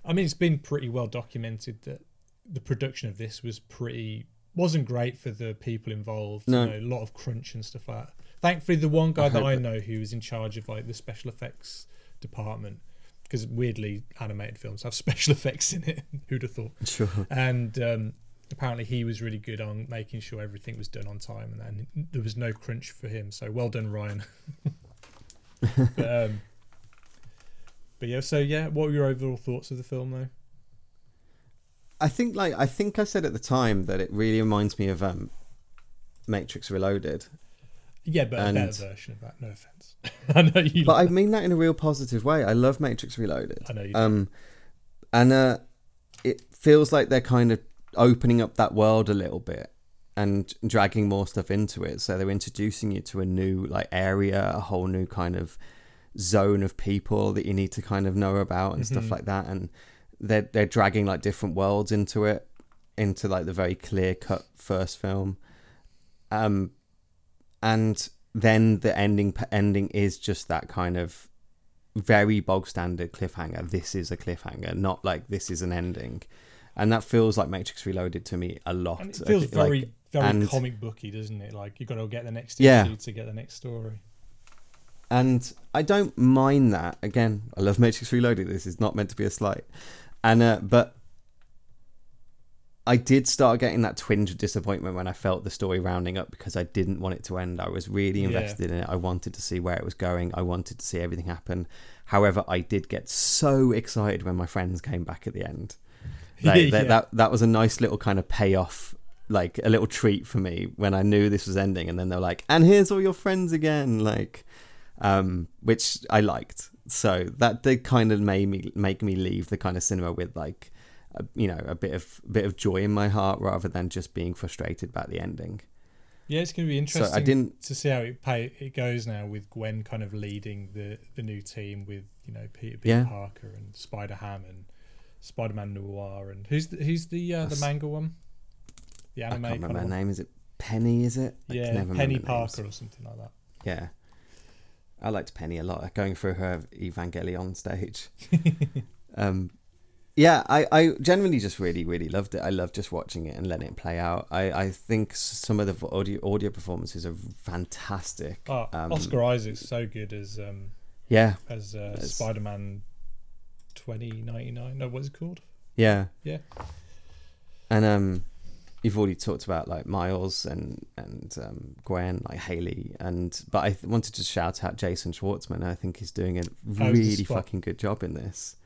I mean, it's been pretty well documented that the production of this was pretty wasn't great for the people involved.
No.
You know, a lot of crunch and stuff like that. Thankfully, the one guy
I
that I know who was in charge of like the special effects department, because weirdly animated films have special effects in it. Who'd have thought?
Sure.
and um, apparently he was really good on making sure everything was done on time and then there was no crunch for him so well done ryan but, um, but yeah so yeah what were your overall thoughts of the film though
I think like I think I said at the time that it really reminds me of um, Matrix Reloaded,
yeah but a better version of that no offense i know you
but I mean that in a real positive way. I love Matrix Reloaded.
I know you do.
Um, and uh, it feels like they're kind of opening up that world a little bit and dragging more stuff into it. So they're introducing you to a new like area, a whole new kind of zone of people that you need to kind of know about and stuff
Mhm.
like that. And they're they're dragging like different worlds into it, into like the very clear cut first film. Um, and then the ending ending is just that kind of very bog standard cliffhanger. This is a cliffhanger, not like this is an ending, and that feels like Matrix Reloaded to me a lot.
and it feels
think, like-
very very
and-
comic booky doesn't it like you've got to get the next
Yeah.
issue to get the next story
and I don't mind that. Again, I love Matrix Reloaded. This is not meant to be a slight, and uh, but I did start getting that twinge of disappointment when I felt the story rounding up because I didn't want it to end. I was really
Yeah.
invested in it. I wanted to see where it was going. I wanted to see everything happen. However, I did get so excited when my friends came back at the end. Like,
Yeah.
that, that that was a nice little kind of payoff, like a little treat for me when I knew this was ending, and then they're like, "And here's all your friends again," like, um, which I liked. So that did kind of made me make me leave the kind of cinema with like, a, you know, a bit of bit of joy in my heart rather than just being frustrated about the ending.
yeah it's going to be
So
interesting
I didn't.
to see how it pay it goes now with Gwen kind of leading the the new team with you know Peter, Peter
Yeah.
Parker and Spider Ham and Spider Man Noir and who's the, who's the uh, the manga one? The anime
I
can't
remember her name. Is it Peni? Is it? I
Yeah, Peni
remember names.
Parker or something like that.
Yeah. I liked Peni a lot, going through her Evangelion stage. um, yeah, I, I generally just really, really loved it. I love just watching it and letting it play out. I, I think some of the audio, audio performances are fantastic.
Oh,
Um,
Oscar Isaac's so good as um
Yeah,
as uh, Spider Man twenty ninety nine. No, what's it called?
yeah.
Yeah.
And um, you've already talked about like Miles and and um, Gwen, like Hailee, and but I th- wanted to shout out Jason Schwartzman. I think he's doing a really fucking good job in this.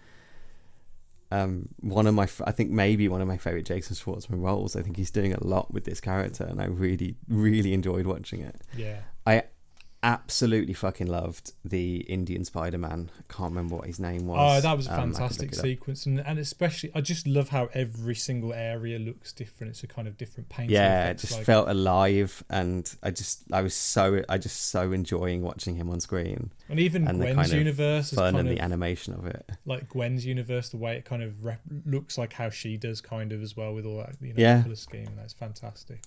Um, one of my, f- I think maybe one of my favorite Jason Schwartzman roles. I think he's doing a lot with this character, and I really, really enjoyed watching it.
Yeah.
I absolutely fucking loved the Indian Spider-Man. I can't remember what his name was.
Oh, that was a
Um,
fantastic
up.
sequence, and and especially I just love how every single area looks different. It's a kind of different painting.
yeah it just
like-
felt alive and i just i was so i just so enjoying watching him on screen
and even
and the
Gwen's
kind of
universe is
fun
kind
and
of
the animation of it
like Gwen's universe, the way it kind of rep- looks like how she does, kind of as well with all that you know
Yeah.
color scheme. That's fantastic.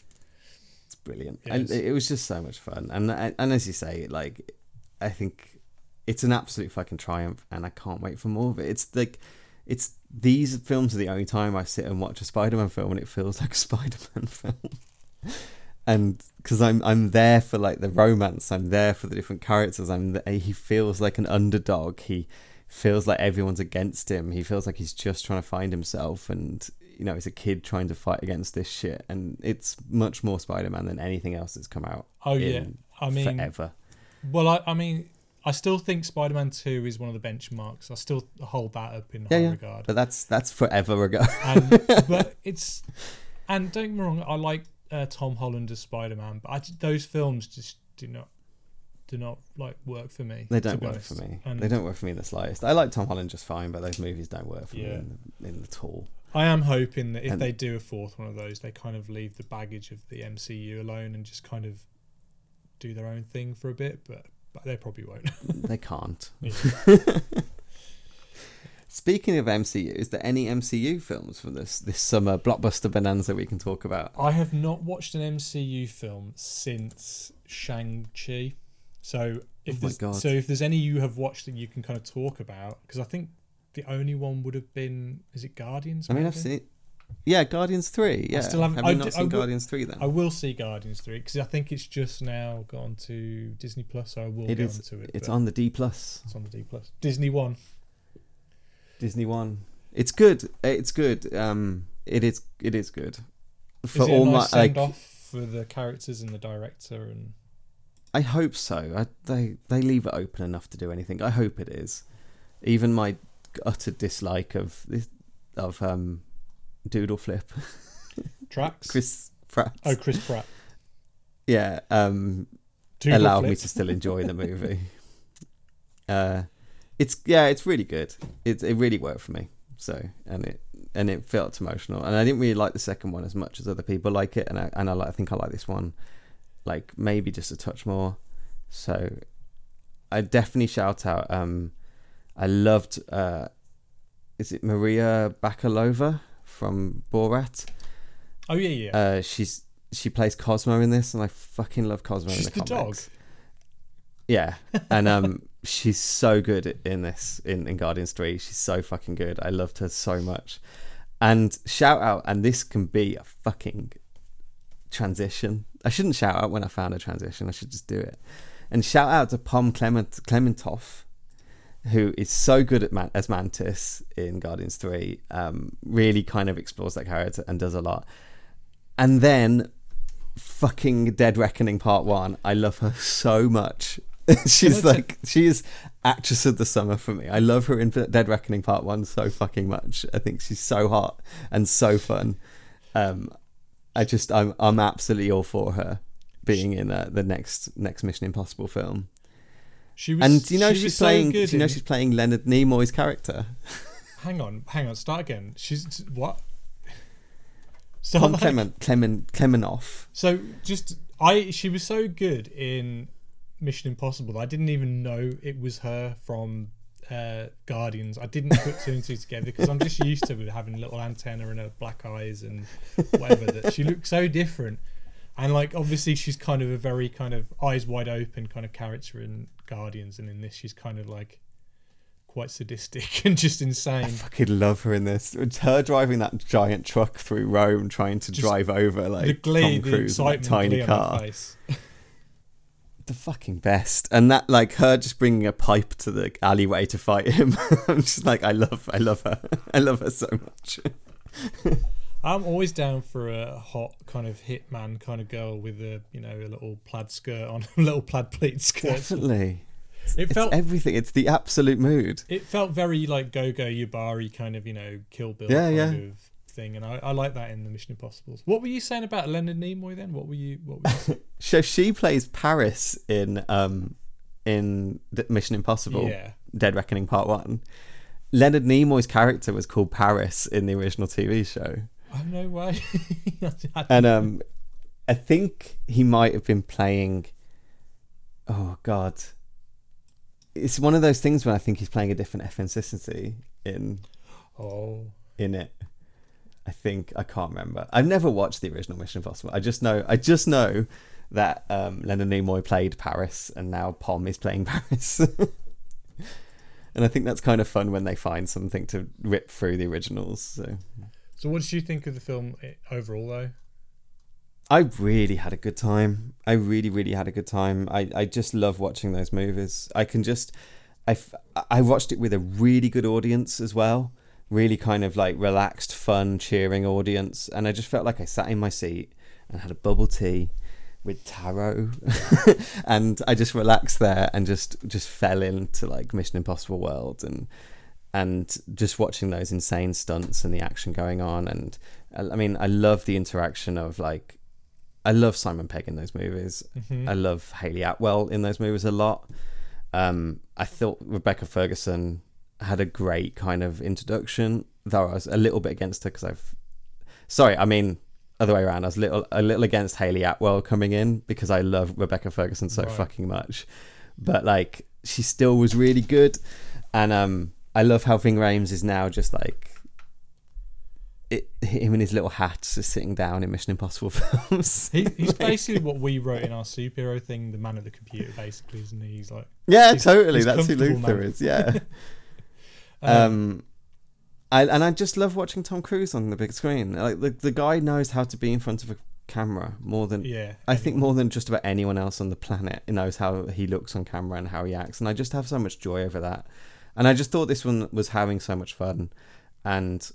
Brilliant
Yeah,
and
it's-
it was just so much fun and and as you say like i think it's an absolute fucking triumph and i can't wait for more of it it's like it's these films are the only time i sit and watch a spider-man film and it feels like a spider-man film and because I'm I'm there for like the romance, I'm there for the different characters. I'm the, he feels like an underdog. He feels like everyone's against him. He feels like he's just trying to find himself, and you know, it's a kid trying to fight against this shit. And it's much more Spider-Man than anything else that's come out.
Oh yeah, I mean,
forever.
well, I, I mean, I still think Spider-Man Two is one of the benchmarks. I still hold that up in
Yeah,
high
yeah.
regard.
But that's that's forever ago.
and but it's and don't get me wrong, I like uh, Tom Holland as Spider Man, but I, those films just do not do not like work for me.
They don't work
honest.
for me.
And
they don't work for me in the slightest. I like Tom Holland just fine, but those movies don't work for
Yeah.
me in, the, in at all.
I am hoping that if
And-
they do a fourth one of those, they kind of leave the baggage of the MCU alone and just kind of do their own thing for a bit, but but they probably won't.
they can't. Speaking of MCU, is there any MCU films from this this summer blockbuster bonanza we can talk about?
I have not watched an MCU film since Shang Chi, so if
Oh my
there's,
God.
so if there's any you have watched that you can kind of talk about, because I think the only one would have been is it Guardians?
I mean, I've seen. Yeah, Guardians three. Yeah,
still haven't-
have you
I
not
d- I
seen
will-
Guardians three then?
I will see Guardians three because I think it's just now gone to Disney Plus, so I will
It
get
is.
onto it.
It's on the D plus.
It's on the D Plus. Disney One.
Disney One. It's good. It's good. Um, it is. It is good. For
is
all
a
my like,
off for the characters and the director and
I hope so. I, they they leave it open enough to do anything. I hope it is. Even my utter dislike of this of um, Doodle Flip,
tracks?
Chris Pratt.
oh, Chris Pratt.
Yeah. Um,
Doodle
allowed me to still enjoy the movie. uh, it's yeah, it's really good. It it really worked for me. So and it and it felt emotional. And I didn't really like the second one as much as other people like it. And I and I, like, I think I like this one, like maybe just a touch more. So I definitely shout out. Um, I loved. Uh, is it Maria Bakalova from Borat?
Oh yeah, yeah.
Uh, she's she plays Cosmo in this, and I fucking love Cosmo
She's
in the,
the dog?
Yeah, and um, she's so good in this in, in Guardians Three. She's so fucking good. I loved her so much. And shout out, and this can be a fucking transition. I shouldn't shout out when I found a transition. I should just do it. And shout out to Pom Clement Klementieff, who is so good at Man- as Mantis in Guardians Three. Um, really kind of explores that character and does a lot. And then fucking Dead Reckoning Part One. I love her so much. She's like she is actress of the summer for me. I love her in Dead Reckoning Part One so fucking much. I think she's so hot and so fun. Um, I just I'm I'm absolutely all for her being in uh, the next next Mission Impossible film.
She was.
And do you know
she
she's
so
playing? do you know
in-
she's playing Leonard Nimoy's character?
Hang on, hang on. Start again. She's what?
Tom
Start that-
Clement Clement Clemenoff.
So just I, she was so good in Mission Impossible. that I didn't even know it was her from uh, Guardians. I didn't put two and two together because I'm just used to having a little antenna and her black eyes and whatever. That she looked so different, and like obviously she's kind of a very kind of eyes wide open kind of character in Guardians, and in this she's kind of like quite sadistic and just insane.
I fucking love her in this. It's her driving that giant truck through Rome, trying to
Just
drive over like
the glee,
Tom
the
Cruise that
excitement,
tiny car.
face.
The fucking best, and that like her just bringing a pipe to the alleyway to fight him. I'm just like, I love, I love her, I love her so much.
I'm always down for a hot kind of hitman kind of girl with a you know a little plaid skirt on, a little plaid pleat skirt.
Definitely,
It
it's
felt
everything. It's the absolute mood.
it felt very like Go Go Yubari kind of you know Kill Bill
Yeah,
kind
yeah.
of thing, and I, I like that in the Mission Impossible. What were you saying about Leonard Nimoy then? What were you what were you?
So she plays Paris in um in the Mission Impossible.
yeah
Dead Reckoning Part One. Leonard Nimoy's character was called Paris in the original TV show.
Oh no way
and um i think he might have been playing oh god. It's one of those things when i think he's playing a different ethnicity in
oh.
in it. I think i can't remember. I've never watched the original mission impossible. I just know i just know that um leonard nimoy played paris and now pom is playing paris. And i think that's kind of fun when they find something to rip through the originals so
so what did you think of the film eh, overall though
I really had a good time. I really, really had a good time. I, I just love watching those movies. I can just, I, I watched it with a really good audience as well. Really kind of like relaxed, fun, cheering audience. And I just felt like I sat in my seat and had a bubble tea with taro. and I just relaxed there and just, just fell into like Mission Impossible world and, and just watching those insane stunts and the action going on. And I mean, I love the interaction of like, I love Simon Pegg in those movies.
Mhm.
I love Hayley Atwell in those movies a lot. Um, I thought Rebecca Ferguson had a great kind of introduction, though I was a little bit against her because I've. Sorry, I mean, other way around. I was a little a little against Hayley Atwell coming in because I love Rebecca Ferguson so
Right.
fucking much, but like she still was really good, and um, I love how Ving Rhames is now just like. It, him in his little hat sitting down in Mission Impossible films.
He, he's basically what we wrote in our superhero thing, the man at the computer, basically, isn't he? He's like,
yeah,
He's-
totally.
he's
That's who Luther
man.
is. Yeah.
um,
um I, and I just love watching Tom Cruise on the big screen. Like the the guy knows how to be in front of a camera more than
yeah.
I think more than just about anyone else on the planet He knows how he looks on camera and how he acts, and I just have so much joy over that. And I just thought this one was having so much fun, and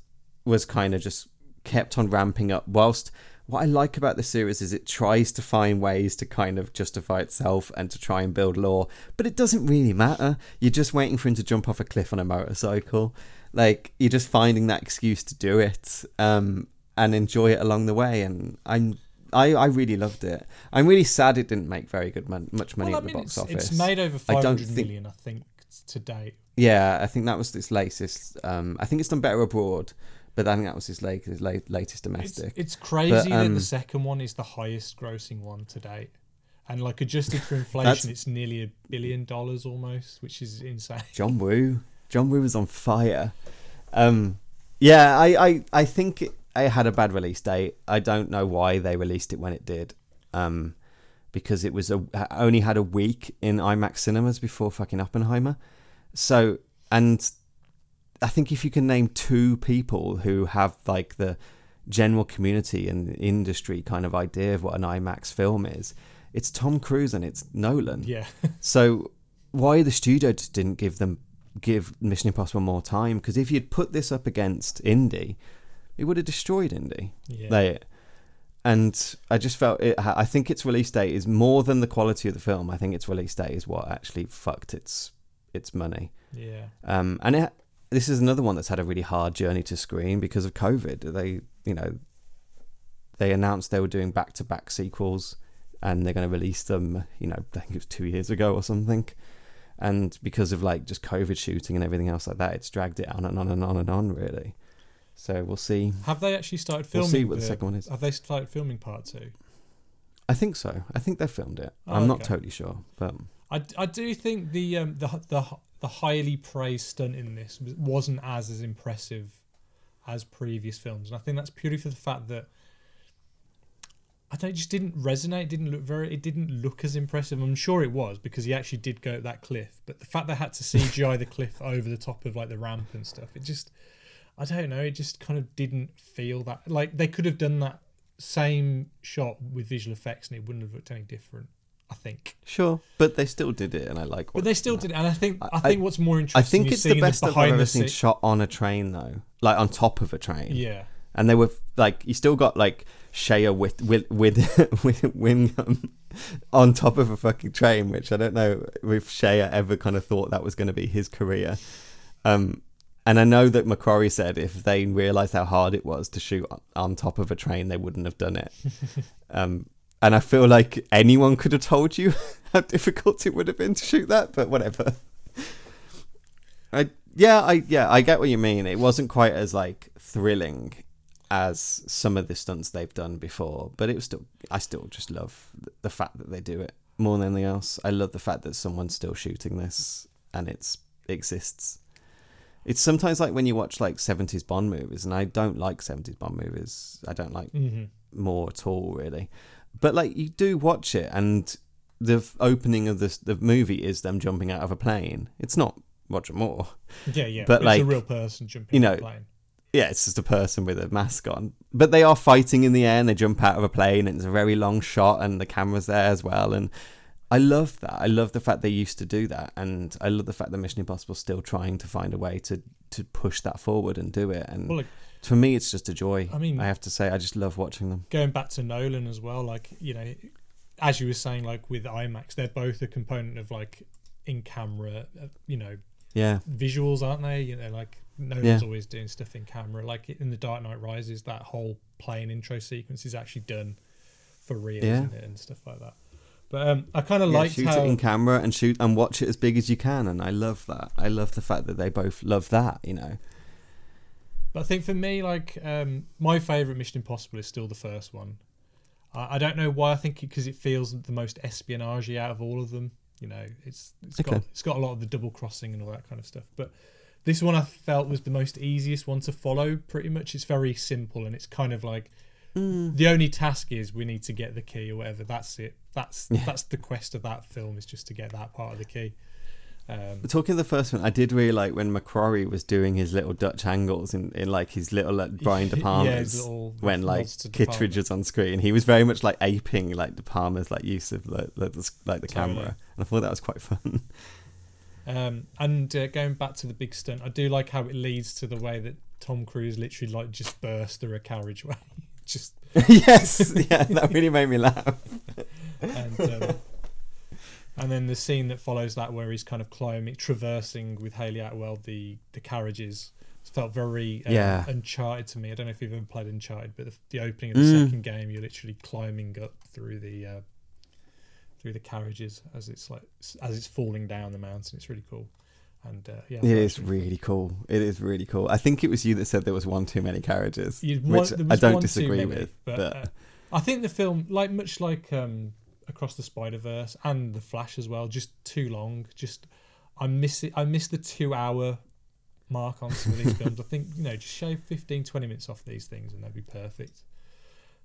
was kind of just kept on ramping up. Whilst what I like about the series is it tries to find ways to kind of justify itself and to try and build lore, but it doesn't really matter. You're just waiting for him to jump off a cliff on a motorcycle. Like you're just finding that excuse to do it. Um, and enjoy it along the way. And I'm I, I really loved it. I'm really sad it didn't make very good mon- much money
well,
at the
mean,
box
it's,
office.
it's made over
I don't think-
million, I think, to date.
Yeah, I think that was its latest. Um, I think it's done better abroad, but I think that was his latest, latest domestic.
it's crazy that
um,
the second one is the highest grossing one to date. And like adjusted for inflation, it's nearly a billion dollars almost, which is insane.
John Woo, John Woo was on fire. Um, yeah, I, I, I think it, it had a bad release date. I don't know why they released it when it did. Um, because it was a only had a week in IMAX cinemas before fucking Oppenheimer. So, and I think if you can name two people who have like the general community and industry kind of idea of what an IMAX film is, it's Tom Cruise and it's Nolan.
Yeah.
So why the studio just didn't give them give Mission Impossible more time? Because if you'd put this up against Indy, it would have destroyed Indy.
Yeah.
They, and I just felt it. I think its release date is more than the quality of the film. I think its release date is what actually fucked its its money.
yeah.
Um, and it, this is another one that's had a really hard journey to screen because of COVID. They, you know, they announced they were doing back to back sequels, and they're going to release them. You know, I think it was two years ago or something. And because of like just COVID shooting and everything else like that, it's dragged it on and on and on and on really. So we'll see.
Have they actually started filming?
We'll see what the second one is.
Have they started filming part two?
I think so. I think they filmed it.
Oh,
I'm not totally sure, but
I, I do think the um the the the highly praised stunt in this was- wasn't as as impressive as previous films, and I think that's purely for the fact that I don't it just didn't resonate. It didn't look very. It didn't look as impressive. I'm sure it was because he actually did go up that cliff, but the fact they had to CGI the cliff over the top of like the ramp and stuff, it just I don't know. It just kind of didn't feel that like they could have done that same shot with visual effects and it wouldn't have looked any different. I think.
sure. But they still did it, and I like.
But they still did, it, and I think I,
I-
think what's more interesting.
I
think
it's the best stuff I've
behind
ever
the
seen shot on a train, though. Like on top of a train.
Yeah,
and they were like you still got like Shea with with with with Whigham on top of a fucking train, which I don't know if Shea ever kind of thought that was going to be his career. Um, and I know that McQuarrie said if they realised how hard it was to shoot on- on top of a train, they wouldn't have done it. um, and I feel like anyone could have told you how difficult it would have been to shoot that, but whatever. I yeah, I yeah, I get what you mean. It wasn't quite as like thrilling as some of the stunts they've done before, but it was still I still just love the fact that they do it more than anything else. I love the fact that someone's still shooting this and it's it exists. It's sometimes like when you watch like 70s Bond movies, and I don't like 70s Bond movies. I don't like
hmm
more at all really but like you do watch it and the f- opening of this the movie is them jumping out of a plane it's not Roger Moore
yeah, yeah.
But,
it's
like,
a real person jumping.
you
on a plane.
yeah it's just a person with a mask on but they are fighting in the air and they jump out of a plane and it's a very long shot and the camera's there as well and I love that I love the fact they used to do that and I love the fact that Mission Impossible still trying to find a way to to push that forward and do it and
Well, like,
for me it's just a joy
I mean-
I have to say I just love watching them
going back to Nolan as well, like you know, as you were saying, like with IMAX, they're both a component of like in camera, uh, you know,
yeah
visuals, aren't they? You know, like Nolan's
Yeah.
always doing stuff in camera. Like in The Dark Knight Rises, that whole plane intro sequence is actually done for real,
Yeah.
isn't it, and stuff like that. But um, I kind of
yeah,
liked
shoot
how
it in camera and shoot and watch it as big as you can and i love that i love the fact that they both love that you know
But I think for me, like um, my favorite Mission Impossible is still the first one. I, I don't know why. I think because it, feels the most espionage out of all of them. You know, it's it's got it's got a lot of the double crossing and all that kind of stuff. But this one I felt was the most easiest one to follow. Pretty much, it's very simple and it's kind of like the only task is we need to get the key or whatever. That's it. That's
Yeah.
that's the quest of that film is just to get that part of the key. Um,
Talking of the first one, I did really like when McQuarrie was doing his little Dutch angles in, in like his little like, Brian De
Yeah,
Palma's
his little
when like Kittredge was on screen. He was very much like aping like De Palma's like use of like, like, the, like the
Totally.
camera, and I thought that was quite fun.
Um, and uh, going back to the big stunt, I do like how it leads to the way that Tom Cruise literally like just burst through a carriageway, just
yes, yeah, that really made me laugh.
and um, and then the scene that follows that where he's kind of climbing, traversing with Hayley Atwell the the carriages. Felt very um,
Yeah.
Uncharted to me. I don't know if you've ever played Uncharted, but the, the opening of the
Mm.
second game, you're literally climbing up through the uh, through the carriages as it's like as it's falling down the mountain. It's really cool. And uh, yeah,
It is really cool. It is really cool. I think it was you that said there was one too many carriages, which I don't disagree
many,
with.
but,
But,
uh, I think the film, like much like um, Across the Spider Verse and The Flash as well, just too long. Just I miss it. I miss the two hour mark on some of these films. I think you know, just shave 15, 20 minutes off these things and they'd be perfect.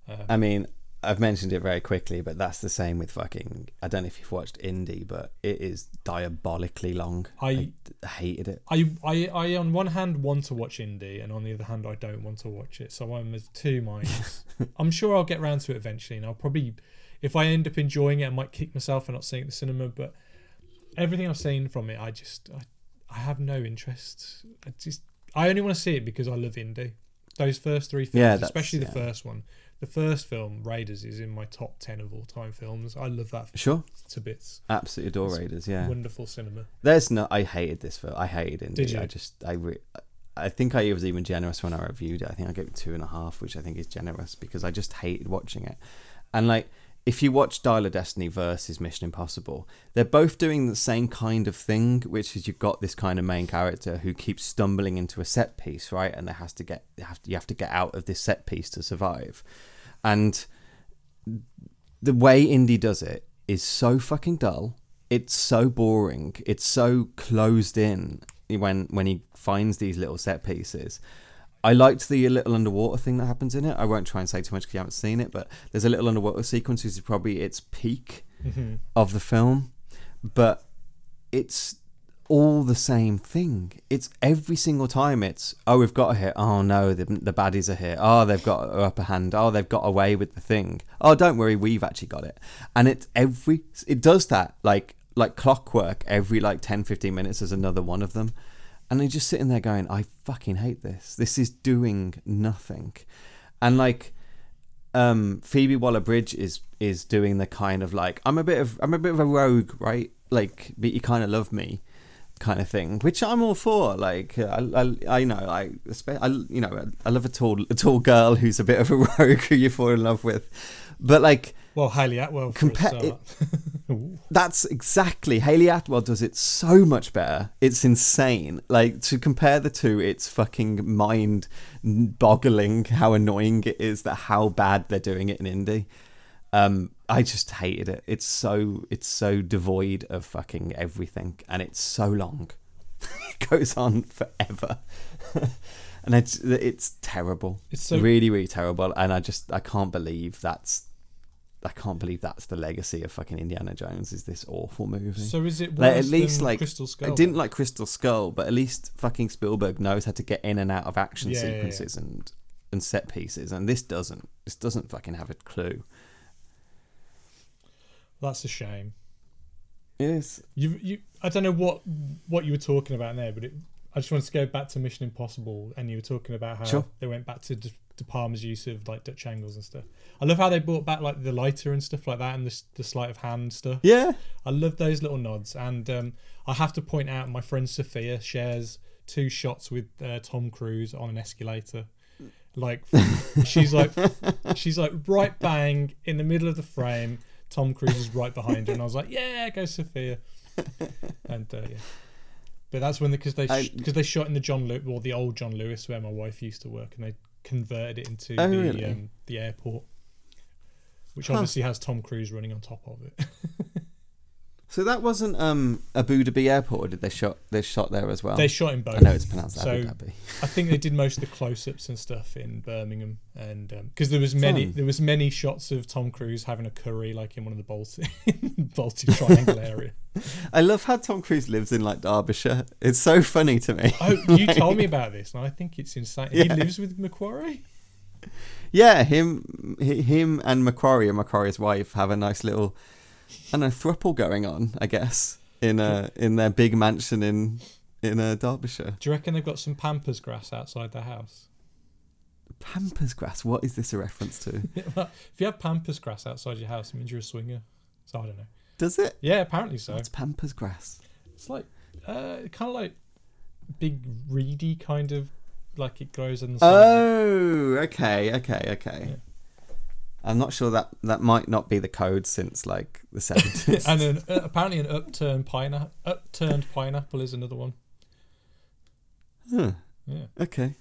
Um,
I mean, I've mentioned it very quickly, but that's the same with fucking. I don't know if you've watched Indy, but it is diabolically long.
I-
I hated it.
I, I, I, on one hand, want to watch Indy, and on the other hand, I don't want to watch it. So I'm of two minds. I'm sure I'll get round to it eventually, and I'll probably, if I end up enjoying it, I might kick myself for not seeing it at the cinema. But everything I've seen from it, I just, I, I have no interest. I just, I only want to see it because I love Indy. Those first three films,
Yeah,
especially the
yeah.
first one. The first film, Raiders, is in my top ten of all time films. I love that
Sure,
to bits.
absolutely adore
It's
Raiders. Yeah,
Wonderful cinema.
there's no. I hated this film. I hated Indy.
Did you?
I just. I. Re- I think I was even generous when I reviewed it. I think I gave it two and a half, which I think is generous because I just hated watching it. And like, if you watch Dial of Destiny versus Mission Impossible, they're both doing the same kind of thing, which is you've got this kind of main character who keeps stumbling into a set piece, right? And they has to get have to, you have to get out of this set piece to survive. And the way Indy does it is so fucking dull. It's so boring. It's so closed in when when he finds these little set pieces. I liked the little underwater thing that happens in it. I won't try and say too much because you haven't seen it, but there's a little underwater sequence which is probably its peak
Mhm.
of the film, but it's all the same thing. It's every single time. It's oh we've got a hit. Oh no, the the baddies are here. Oh they've got an upper hand. Oh they've got away with the thing. Oh don't worry, we've actually got it. And it's every it does that like like clockwork. Every like 10, 15 minutes, there's another one of them. And you're just sitting there going, I fucking hate this. This is doing nothing. And like um Phoebe Waller Bridge is is doing the kind of like I'm a bit of I'm a bit of a rogue, right? Like but you kind of love me kind of thing, which I'm all for. Like I I, I know I, I you know I love a tall a tall girl who's a bit of a rogue who you fall in love with. But like
Well, Hayley Atwell.
Compa-.
Ooh.
that's exactly Hayley Atwell does it so much better. It's insane. Like to compare the two, it's fucking mind boggling how annoying it is that how bad they're doing it in Indy. Um, I just hated it. It's so it's so devoid of fucking everything, and it's so long. it goes on forever, and it's it's terrible.
It's so
really really terrible, and I just I can't believe that's I can't believe that's the legacy of fucking Indiana Jones is this awful movie.
So is it
Like, at least like
Crystal Skull?
I didn't like Crystal Skull, but at least fucking Spielberg knows how to get in and out of action
Yeah, yeah, yeah.
sequences and and set pieces, and this doesn't. This doesn't fucking have a clue.
That's a shame.
It is.
You you. I don't know what what you were talking about there, but it, I just wanted to go back to Mission Impossible, and you were talking about how
Sure.
they went back to De Palma's use of like Dutch angles and stuff. I love how they brought back like the lighter and stuff like that, and the the sleight of hand stuff.
Yeah.
I love those little nods, and um, I have to point out my friend Sophia shares two shots with uh, Tom Cruise on an escalator. Like she's like she's like right bang in the middle of the frame. Tom Cruise is right behind her, and I was like, "Yeah, go Sophia." And uh, yeah, But that's when because they
I-
because they shot in the John Lewis or the old John Lewis where my wife used to work, and they converted it into
Oh,
the
really?
um, the airport, which
Huh.
obviously has Tom Cruise running on top of it.
So that wasn't um, Abu Dhabi Airport, or did they shot they shot there as well?
they shot in both.
I know it's pronounced
So-
Abu Dhabi.
I think they did most of the close-ups and stuff in Birmingham, and because there was many
Fun.
there was many shots of Tom Cruise having a curry like in one of the Baltic Baltic Triangle area.
I love how Tom Cruise lives in like Derbyshire. It's so funny to me.
Oh, you told me about this, and I think it's insane. He lives with McQuarrie.
Yeah, him, him, and McQuarrie and McQuarrie's wife have a nice little, I don't know, thruple going on. I guess in a in their big mansion in in uh, Derbyshire.
Do you reckon they've got some pampas grass outside their house?
Pampas grass. What is this a reference to?
if you have pampas grass outside your house, it means you're a swinger. So I don't know.
Does it?
Yeah, apparently so.
It's Pampas grass?
It's like uh, kind of like big reedy kind of like it grows in the.
Oh, okay, okay, okay.
Yeah.
I'm not sure that that might not be the code since like the 70s.
and an, uh, apparently an upturned pineapple. Upturned pineapple is another one.
Huh,
Yeah.
okay.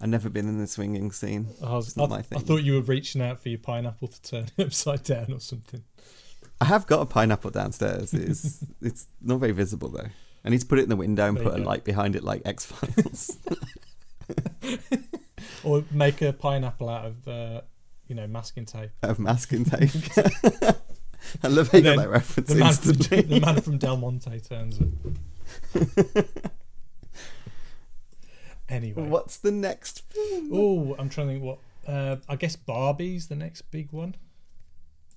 I've never been in the swinging scene.
I, was, I, I thought you were reaching out for your pineapple to turn upside down or something.
I have got a pineapple downstairs. It's it's not very visible though. I need to put it in the window and
There
put a
go.
light behind it like X Files.
Or make a pineapple out of, uh, you know, masking tape.
of masking tape. I love how you got that reference
The man, from, the man from Del Monte turns it. anyway.
What's the next film?
Oh, I'm trying to think what. Uh, I guess Barbie's the next big one.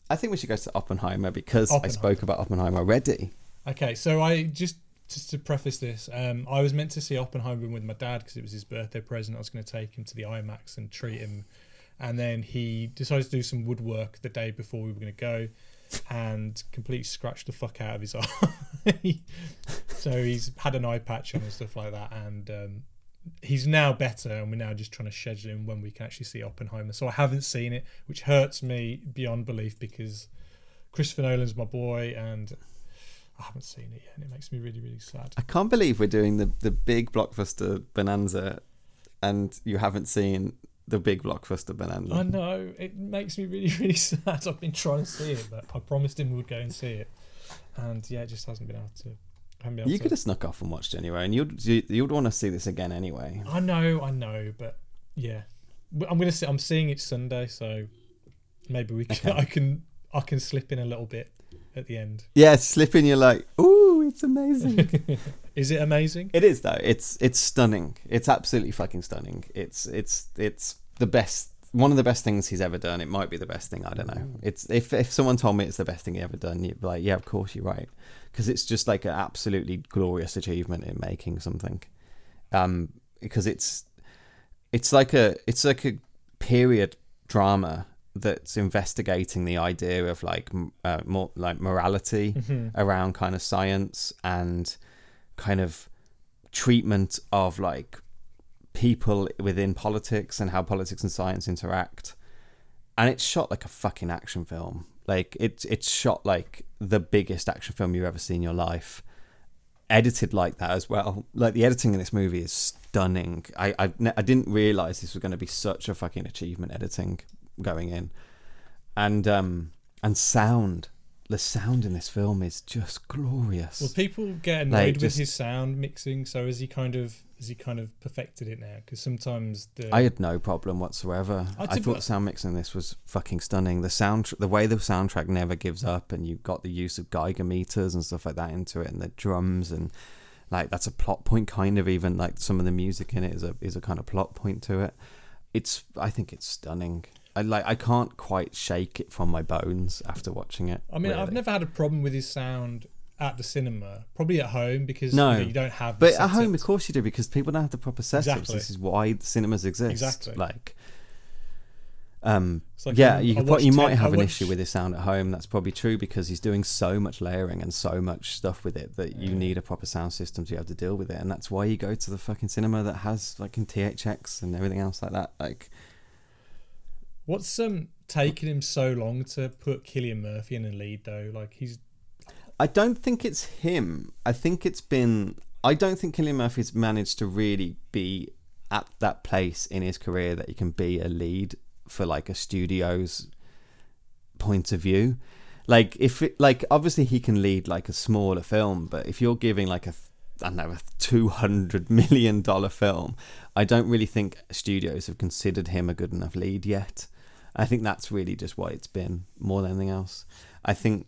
I think we should go to Oppenheimer because I spoke about Oppenheimer already.
Okay, so I just just to preface this, um, I was meant to see Oppenheimer with my dad because it was his birthday present. I was going to take him to the IMAX and treat him, and then he decided to do some woodwork the day before we were going to go, and completely scratched the fuck out of his eye. so he's had an eye patch on and stuff like that, and um, he's now better, and we're now just trying to schedule him when we can actually see Oppenheimer. So I haven't seen it, which hurts me beyond belief because Christopher Nolan's my boy, and I haven't seen it yet, and it makes me really, really sad.
I can't believe we're doing the, the big blockbuster bonanza and you haven't seen the big blockbuster bonanza.
I know it makes me really, really sad. I've been trying to see it, but I promised him we would go and see it, and yeah, it just hasn't been able to. Been able
You
to.
could have snuck off and watched anyway, and you'd you, you'd want to see this again anyway.
I know, I know, but yeah, I'm gonna see. I'm seeing it Sunday, so maybe we can.
Okay.
I can. I can slip in a little bit at the end.
Yeah, slip in. You're like, ooh, it's amazing.
Is it amazing?
it is though. It's it's stunning. It's absolutely fucking stunning. It's it's it's the best. One of the best things he's ever done. It might be the best thing. I don't know. It's if if someone told me it's the best thing he ever done, you'd be like, yeah, of course you're right, because it's just like an absolutely glorious achievement in making something. Um, because it's it's like a it's like a period drama that's investigating the idea of like uh, more like morality
Mhm.
around kind of science and kind of treatment of like people within politics and how politics and science interact. And it's shot like a fucking action film. Like it's it's shot like the biggest action film you've ever seen in your life. Edited like that as well. Like the editing in this movie is stunning. I i, I didn't realize this was going to be such a fucking achievement editing going in and um and sound the sound in this film is just glorious
Well, people get annoyed
Like,
with
just-
his sound mixing. So has he kind of has he kind of perfected it now? Because sometimes the
I had no problem whatsoever.
I
I, thought the sound mixing in this was fucking stunning. The sound, the way the soundtrack never gives up, and you got the use of Geiger meters and stuff like that into it, and the drums, and like that's a plot point, kind of. Even like some of the music in it is a is a kind of plot point to it. It's, I think it's stunning. I like, I can't quite shake it from my bones after watching it.
I mean, I've never had a problem with his sound at the cinema. Probably at home because
No.
you, know, you don't have. the
But at home, of course you do, because people don't have the proper setups.
Exactly.
This is why the cinemas exist.
Exactly.
Like, um,
like,
yeah,
um,
you could you might
I
have an issue with his sound at home. That's probably true because he's doing so much layering and so much stuff with it that you need a proper sound system to be able to deal with it. And that's why you go to the fucking cinema that has like in THX and everything else like that. Like,
What's um taking him so long to put Cillian Murphy in a lead though? Like he's
I don't think it's him. I think it's been. I don't think Cillian Murphy's managed to really be at that place in his career that he can be a lead for like a studio's point of view. Like if it, like obviously he can lead like a smaller film, but if you're giving like a I don't know a two hundred million dollar film, I don't really think studios have considered him a good enough lead yet. I think that's really just what it's been more than anything else. I think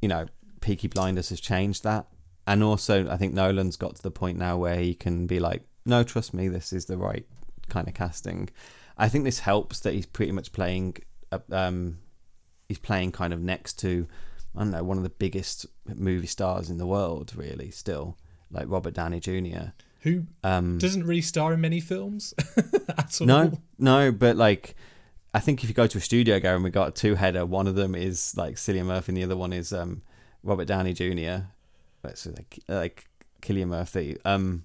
you know Peaky Blinders has changed that, and also I think Nolan's got to the point now where he can be like, no, trust me, this is the right kind of casting. I think this helps that he's pretty much playing. uh, Um, he's playing kind of next to, I don't know, one of the biggest movie stars in the world, really. Still, like Robert Downey Jr.
Who
Um,
doesn't really star in many films at all.
no, no, but like, I think if you go to a studio go and we got a two header, one of them is like Cillian Murphy, and the other one is um, Robert Downey Jr. That's like, like Cillian Murphy. Um,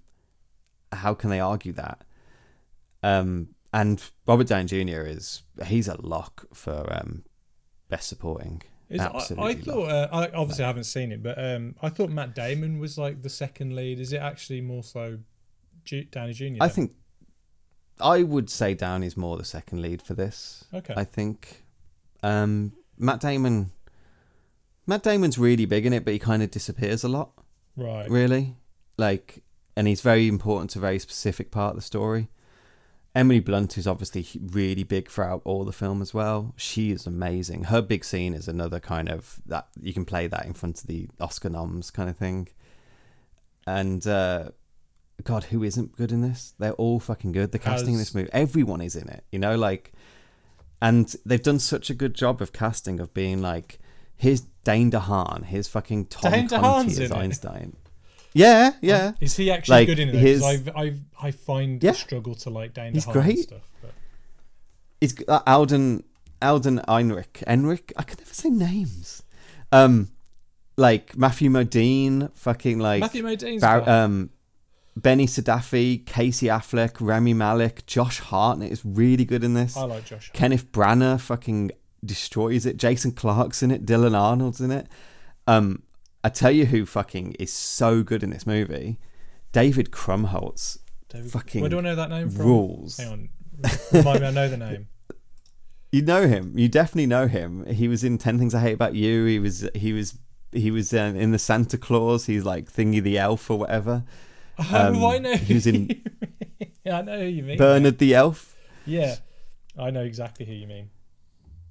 how can they argue that? Um, and Robert Downey Jr. is he's a lock for um, best supporting.
Is, I,
Absolutely
I thought, uh, I obviously I haven't seen it, but um, I thought Matt Damon was like the second lead. Is it actually more so Ju- Downey Jr.?
I think I would say Downey's more the second lead for this.
Okay.
I think um, Matt Damon. Matt Damon's really big in it, but he kind of disappears a lot.
right.
Really, like, and he's very important to a very specific part of the story. Emily Blunt is obviously really big throughout all the film as well. She is amazing. Her big scene is another kind of that you can play that in front of the Oscar noms kind of thing. And uh, God, who isn't good in this? They're all fucking good. The casting in this movie, everyone is in it. You know, like, and they've done such a good job of casting of being like, here's Dane DeHaan, here's fucking Tom
Dane
Conti as
in it?
Einstein. Yeah, yeah.
Is he actually
Like,
good in it?
his-
I I find
Yeah.
struggle to like Dane
He's
DeHaan
great.
stuff. But
It's uh, Alden Alden Einrich. Enrich? I can never say names. Um like Matthew Modine, fucking like
Matthew Modine's
Bar- um Benny Safdie, Casey Affleck, Rami Malek, Josh Hartnett is really good in this.
I like Josh.
Kenneth Branagh fucking destroys it. Jason Clarke's in it. Dylan Arnold's in it. Um, I tell you who fucking is so good in this movie. David Krumholtz
David-
fucking
Where do I know that name from?
rules.
Hang on. Remind me, I know the name.
You know him. You definitely know him. He was in Ten Things I Hate About You. He was. He was. He was um, in the Santa Claus. He's like Thingy the Elf or whatever. Um,
oh, I know.
was in
yeah, I know who you mean.
Bernard the Elf.
Yeah, I know exactly who you mean.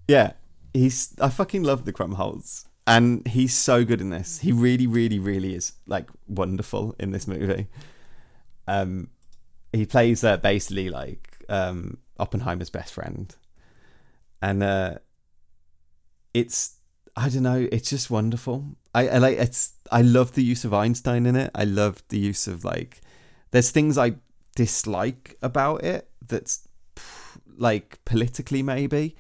Yeah, he's. I fucking love the Krumholtz, and he's so good in this. He really, really, really is like wonderful in this movie. Um, he plays uh, basically like um Oppenheimer's best friend, and uh, it's I don't know. It's just wonderful. I, I like it's. I love the use of Einstein in it. I love the use of like. There's things I dislike about it. That's like politically maybe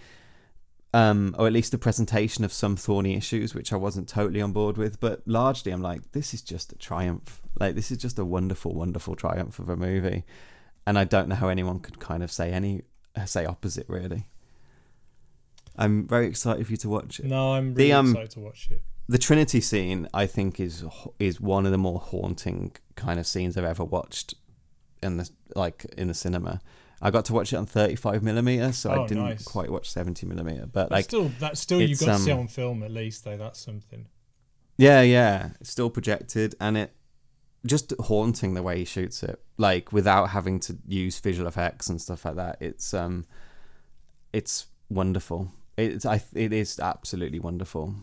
um, or at least the presentation of some thorny issues, which I wasn't totally on board with. But largely, I'm like, this is just a triumph. Like, this is just a wonderful, wonderful triumph of a movie, and I don't know how anyone could kind of say any say opposite. Really, I'm very excited for you to watch it.
No, I'm
The,
really
um,
excited to watch it.
The Trinity scene, I think, is is one of the more haunting kind of scenes I've ever watched in the like in the cinema. I got to watch it on 35 millimeter, so
Oh,
I didn't
nice.
quite watch 70 millimeter. But
But
like,
still, that's still you got to see
um,
on film at least, though. That's something.
Yeah, yeah. It's still projected and it just haunting the way he shoots it. Like without having to use visual effects and stuff like that. It's um it's wonderful. It's I it is absolutely wonderful.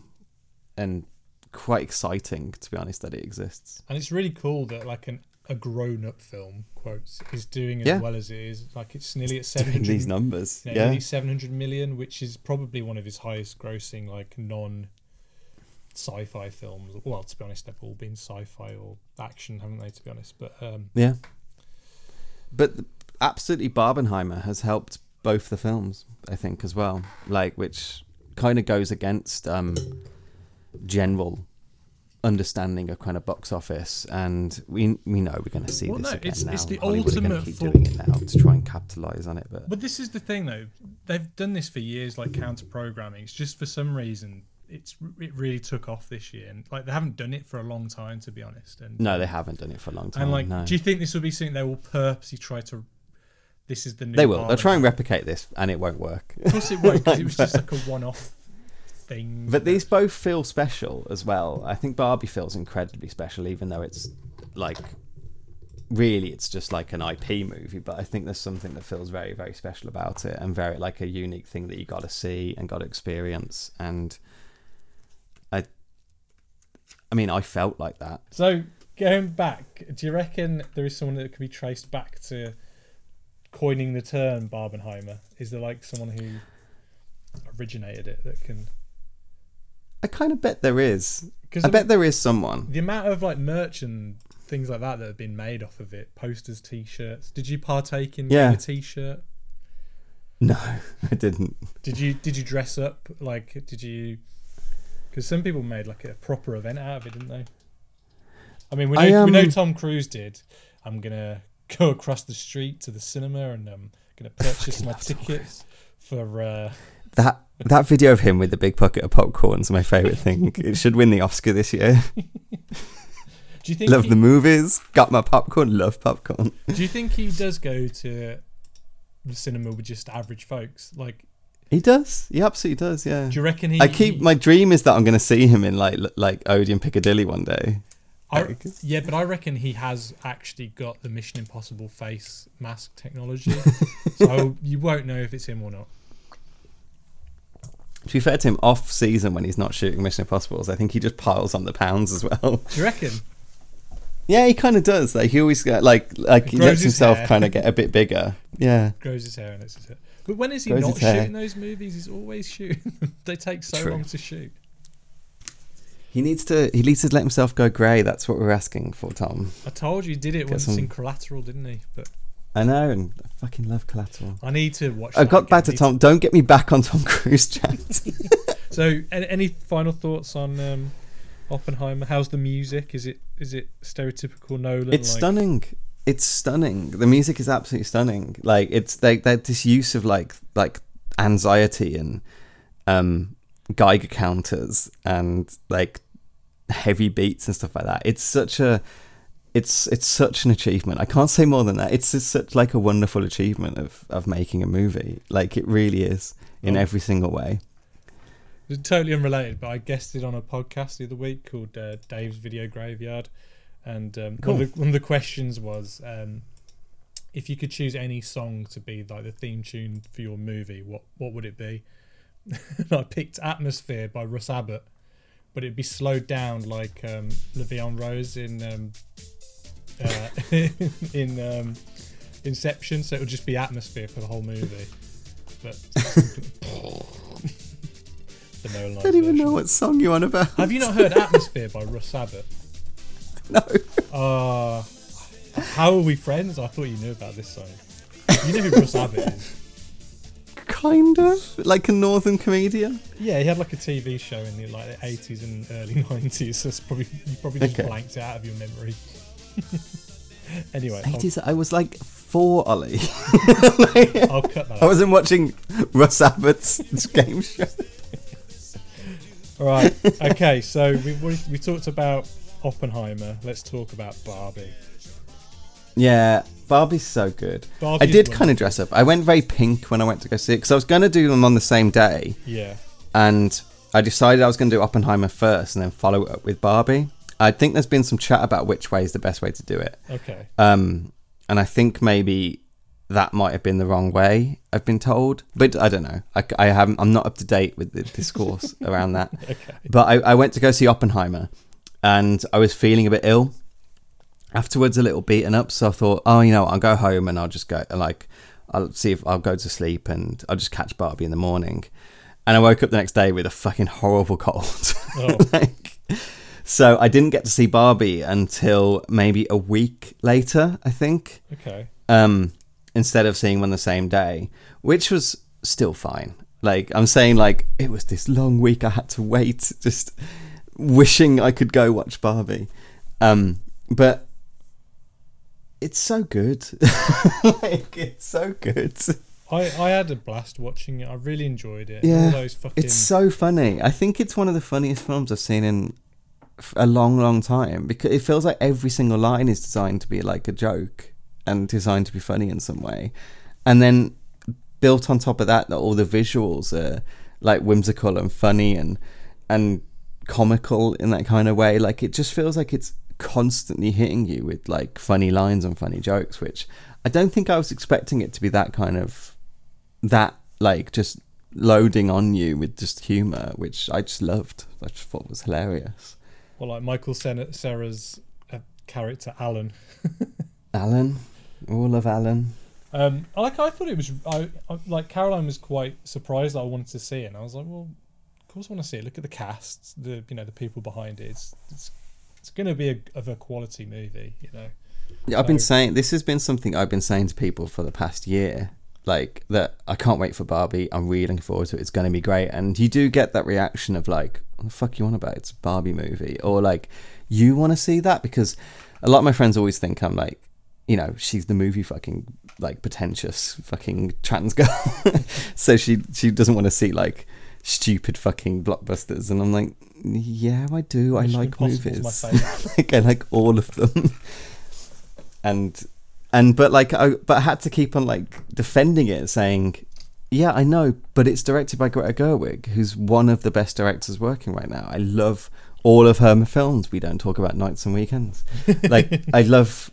And quite exciting to be honest that it exists.
And it's really cool that like an a grown-up film quotes is doing as
Yeah.
well as it is. Like it's nearly at seven hundred.
these numbers.
Yeah,
Yeah.
nearly 700 million, which is probably one of his highest grossing, like, non sci fi films. Well, to be honest, they've all been sci fi or action, haven't they, to be honest? But um,
Yeah. But absolutely Barbenheimer has helped both the films, I think, as well. Like which kind of goes against um general understanding of kind of box office and we we know we're going to see
Well,
this
no,
again
it's-
now.
it's the
Hollywood are
ultimate
keep
for-
doing it now to try and capitalize on it but
but this is the thing, though. They've done this for years, like counter programming. It's just for some reason, it's it really took off this year, and like they haven't done it for a long time, to be honest. And
No, they haven't done it for a long time.
and like,
no.
do you think this will be something they will purposely try to? This is the new.
they will. They'll try and replicate this, and it won't work.
Of course, it won't. 'cause it was just like a one-off thing.
But these both feel special as well. I think Barbie feels incredibly special, even though it's like really it's just like an IP movie. But I think there's something that feels very, very special about it, and very like a unique thing that you got to see and got to experience. And I, I mean, I felt like that.
So going back, do you reckon there is someone that could be traced back to coining the term Barbenheimer? Is there like someone who originated it that can?
I kind of bet there is.
Because
I bet there is someone.
the amount of like merch and things like that that have been made off of it, posters, T-shirts. Did you partake in
Yeah.
a T-shirt?
No, I didn't.
Did you did you dress up like? Did you? Because some people made like a proper event out of it, didn't they? I mean, we know
I,
we know
um,
Tom Cruise did. I'm gonna go across the street to the cinema and I'm gonna purchase my tickets for. Uh,
That that video of him with the big bucket of popcorn is my favorite thing. It should win the Oscar this year.
do you think?
love
he,
the movies. Got my popcorn. Love popcorn.
Do you think he does go to the cinema with just average folks? Like,
He does. He absolutely does. Yeah.
do you reckon he?
I keep my dream is that I'm going to see him in like like Odeon Piccadilly one day.
I- yeah, but I reckon he has actually got the Mission Impossible face mask technology, so you won't know if it's him or not.
To be fair to him, off season when he's not shooting Mission Impossible, I think he just piles on the pounds as well.
Do you reckon?
Yeah, he kind of does. Like he always get like like he
Grows
lets himself kind of get a bit bigger. Yeah.
Grows his hair and lets his hair. But when is he
Grows
not
his hair.
shooting those movies? He's always shooting. they take so
True.
long to shoot.
He needs to he needs to let himself go grey. That's what we're asking for, Tom.
I told you he did it
Get
once
some-
in Collateral, didn't he? But
I know, and I fucking love Collateral.
I need to watch.
I
that
got back to Tom. Don't get me back on Tom Cruise chat.
So, any, any final thoughts on um, Oppenheimer? How's the music? Is it is it stereotypical Nolan?
it's
like,
stunning. It's stunning. The music is absolutely stunning. Like it's like that this use of like like anxiety and um Geiger counters and like heavy beats and stuff like that. It's such a it's it's such an achievement. I can't say more than that. It's just such like a wonderful achievement of of making a movie. Like it really is in
Oh.
every single way.
It's totally unrelated, but I guested on a podcast the other week called uh, Dave's Video Graveyard, and um, one, of the, one of the questions was um, if you could choose any song to be like the theme tune for your movie, what what would it be? and I picked "Atmosphere" by Russ Abbott, but it'd be slowed down like um, La Vie en Rose in um, uh, in um, Inception, so it would just be "Atmosphere" for the whole movie. But the
I don't even know what song you're on about.
Have you not heard Atmosphere by Russ Abbott?
No.
Uh, how are we friends? I thought you knew about this song. You know who Russ Abbott is?
Kind of like a northern comedian.
Yeah, he had like a TV show in the like the 80s and early 90s. So it's probably you probably just
Okay.
blanked it out of your memory. anyway,
80s. I was like four, Ollie.
I'll cut that
I wasn't watching Russ Abbott's game show.
All right. Okay. So we we talked about Oppenheimer. Let's talk about Barbie.
Yeah, Barbie's so good.
Barbie
I did kind of dress up. I went very pink when I went to go see it because I was going to do them on the same day,
Yeah.
and I decided I was going to do Oppenheimer first and then follow it up with Barbie. I think there's been some chat about which way is the best way to do it.
Okay.
Um, and I think maybe that might have been the wrong way. I've been told, but I don't know. I, I haven't. I'm not up to date with the discourse around that.
Okay.
But I, I went to go see Oppenheimer, and I was feeling a bit ill. Afterwards, a little beaten up, so I thought, oh, you know, I'll go home and I'll just go like, I'll see if I'll go to sleep and I'll just catch Barbie in the morning. And I woke up the next day with a fucking horrible cold.
Oh.
like, so I didn't get to see Barbie until maybe a week later, I think
Okay.
um, instead of seeing one the same day, which was still fine. Like I'm saying, like it was this long week I had to wait, just wishing I could go watch Barbie. Um, but it's so good, like it's so good.
I, I had a blast watching it. I really enjoyed it.
Yeah,
All those fucking
It's so funny. I think it's one of the funniest films I've seen in a long, long time because it feels like every single line is designed to be like a joke and designed to be funny in some way. And then built on top of that, that all the visuals are like whimsical and funny and and comical in that kind of way. Like it just feels like it's constantly hitting you with like funny lines and funny jokes, which I don't think I was expecting it to be that kind of that like just loading on you with just humor, which I just loved. I just thought was hilarious.
well, like Michael Sen- Cera's uh, character Alan.
Alan, all of Alan.
Um, like I thought it was I, I like Caroline was quite surprised that I wanted to see it, and I was like, well, of course I want to see it. Look at the cast, the you know the people behind it. It's it's, it's going to be a, of a quality movie, you know.
Yeah, I've been saying this has been something I've been saying to people for the past year. Like that, I can't wait for Barbie. I'm really looking forward to it. It's going to be great. And you do get that reaction of like, "What the fuck you want about? It's a Barbie movie," or like, "You want to see that?" Because a lot of my friends always think I'm like, you know, she's the movie fucking like pretentious fucking trans girl. so she she doesn't want to see like stupid fucking blockbusters. And I'm like, yeah, I do. I like movies. like I like all of them. and and but like I but I had to keep on like defending it, saying, yeah, I know, but it's directed by Greta Gerwig, who's one of the best directors working right now. I love all of her films. We don't talk about nights and weekends. Like I love.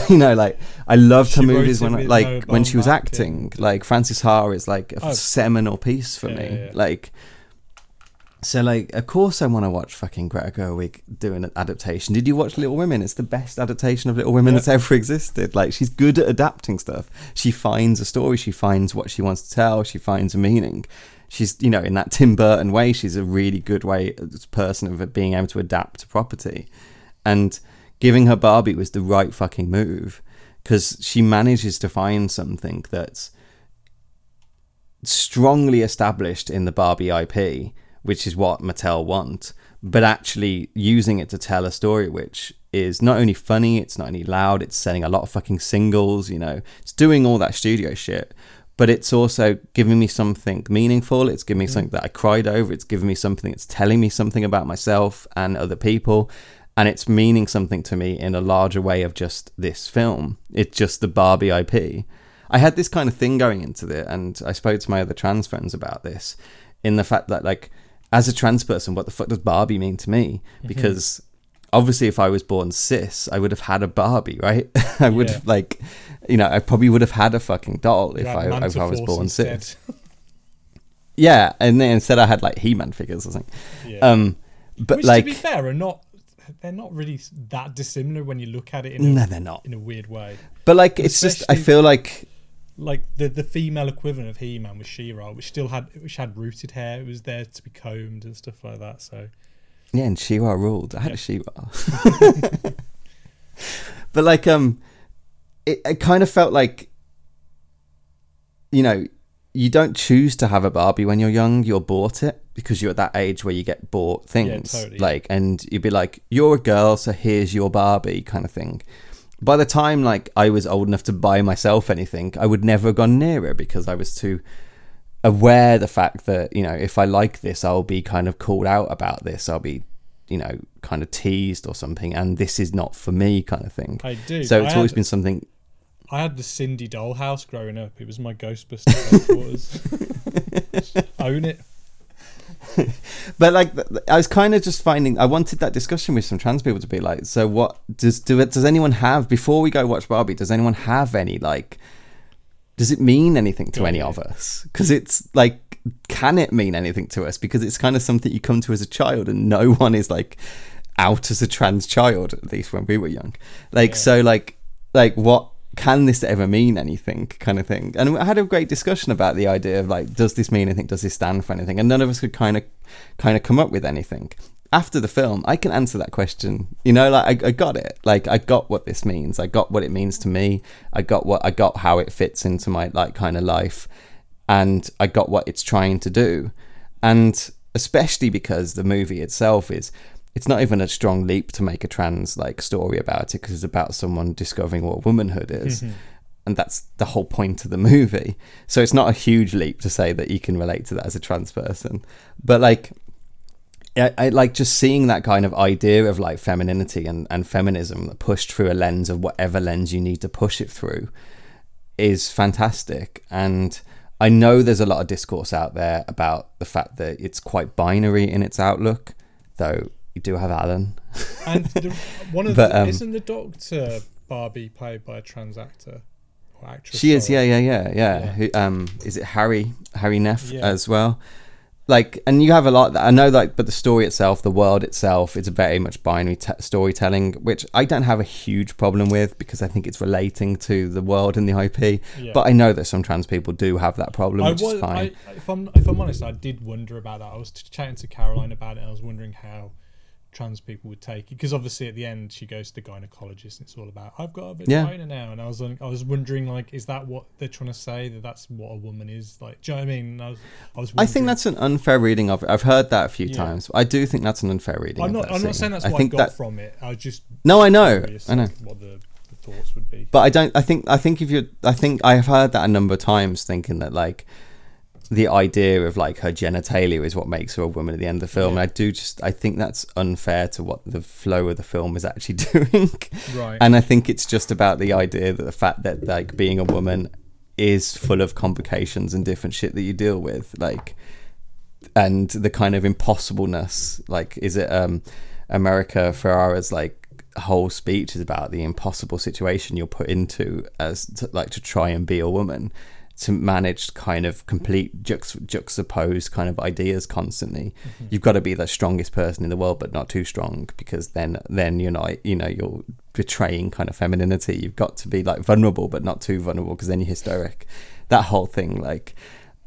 You know, like I loved her
She
movies when, I, like,
Noah
when she was acting. Like Frances Ha is like a
Oh.
seminal piece for
Yeah,
me.
yeah, yeah.
Like, so like, of course, I want to watch fucking Greta Gerwig doing an adaptation. Did you watch Little Women? It's the best adaptation of Little Women that's ever existed. Like, she's good at adapting stuff. She finds a story. She finds what she wants to tell. She finds a meaning. She's, you know, in that Tim Burton way, she's a really good way person of being able to adapt a property. And giving her Barbie was the right fucking move because she manages to find something that's strongly established in the Barbie IP, which is what Mattel want, but actually using it to tell a story which is not only funny, it's not only loud, it's selling a lot of fucking singles, you know, it's doing all that studio shit. But it's also giving me something meaningful. It's giving me mm. something that I cried over. It's giving me something that's telling me something about myself and other people. And it's meaning something to me in a larger way of just this film. It's just the Barbie IP. I had this kind of thing going into it, and I spoke to my other trans friends about this, in the fact that like, as a trans person, what the fuck does Barbie mean to me? Because obviously, if I was born cis, I would have had a Barbie, right? I would
Yeah.
have like, you know, I probably would have had a fucking doll if I if I was born
instead.
cis. Yeah, and then instead I had like He-Man figures or something.
Yeah.
Um, but
Which,
like,
to be fair, are not they're not really that dissimilar when you look at it in a,
no, they're not.
in a weird way.
But like, it's just I feel like
Like the the female equivalent of He Man was She-Ra, which still had which had rooted hair. It was there to be combed and stuff like that. So
Yeah, and Shiwa ruled. I had
Yeah.
a Shiwa. but like um it, it kind of felt like you know, you don't choose to have a Barbie when you're young, you're bought it because you're at that age where you get bought things.
totally.
Like and you'd be like, You're a girl, so here's your Barbie kind of thing. By the time like I was old enough to buy myself anything, I would never have gone near it because I was too aware the fact that you know if I like this, I'll be kind of called out about this. I'll be you know kind of teased or something, and this is not for me, kind of thing.
I do.
so
I
it's
had-
always been something.
I had the Sindy dollhouse growing up. It was my Ghostbuster headquarters. Own it.
But like, I was kind of just finding. I wanted that discussion with some trans people to be like, so what does do it? Does anyone have before we go watch Barbie? Does anyone have any like? Does it mean anything to
Got
any
you.
of us? Because it's like, can it mean anything to us? Because it's kind of something you come to as a child, and no one is like out as a trans child. At least when we were young. Like
Yeah.
so, like like what can this ever mean anything kind of thing? And i had a great discussion about the idea of like does this mean anything? Does this stand for anything? And none of us could kind of kind of come up with anything. After the film i can answer that question. You know like I, I got it. Like i got what this means. I got what it means to me. I got what i got how it fits into my like kind of life. And i got what it's trying to do. And especially because the movie itself is it's not even a strong leap to make a trans like story about it because it's about someone discovering what womanhood is mm-hmm. and that's the whole point of the movie. So it's not a huge leap to say that you can relate to that as a trans person, but like. I, I like just seeing that kind of idea of like femininity and, and feminism pushed through a lens of whatever lens you need to push it through is fantastic. And I know there's a lot of discourse out there about the fact that it's quite binary in its outlook, though you do have Alan.
And the, one of
But,
the,
um,
isn't the Doctor Barbie played by a trans actor or actress?
She is, yeah, yeah, yeah, yeah.
Yeah.
Who, um, is it Harry? Hari Nef
Yeah.
as well. Like, and you have a lot. I know, like, but the story itself, the world itself, it's very much binary t- storytelling, which I don't have a huge problem with because I think it's relating to the world and the IP.
Yeah.
But I know that some trans people do have that problem,
I
which
was,
is fine.
I, if I'm if I'm honest, I did wonder about that. I was chatting to Caroline about it. and I was wondering how trans people would take it because obviously at the end she goes to the gynecologist and it's all about I've got a
Yeah.
vagina now, and I was I was wondering like is that what they're trying to say that that's what a woman is like? Do you know what I mean? I was I was.
I think that's an unfair reading of it. I've heard that a few
Yeah.
times. I do think that's an unfair reading.
I'm not. I'm not saying that's
I
what I,
think
got
that.
from it. I was just
No, I know. I know.
what the, the thoughts would be.
But I don't. I think. I think if you're. I think I have heard that a number of times, thinking that like the idea of like her genitalia is what makes her a woman at the end of the film.
Yeah.
And I do just. I think that's unfair to what the flow of the film is actually doing.
Right.
and I think it's just about the idea that the fact that like being a woman is full of complications and different shit that you deal with, like, and the kind of impossibleness. Like, is it um, America Ferrera's like whole speech is about the impossible situation you're put into as to, like to try and be a woman to manage kind of complete jux- juxtaposed kind of ideas constantly. You've got to be the strongest person in the world but not too strong because then then you're not you know you're betraying kind of femininity. You've got to be like vulnerable but not too vulnerable because then you're hysteric. That whole thing like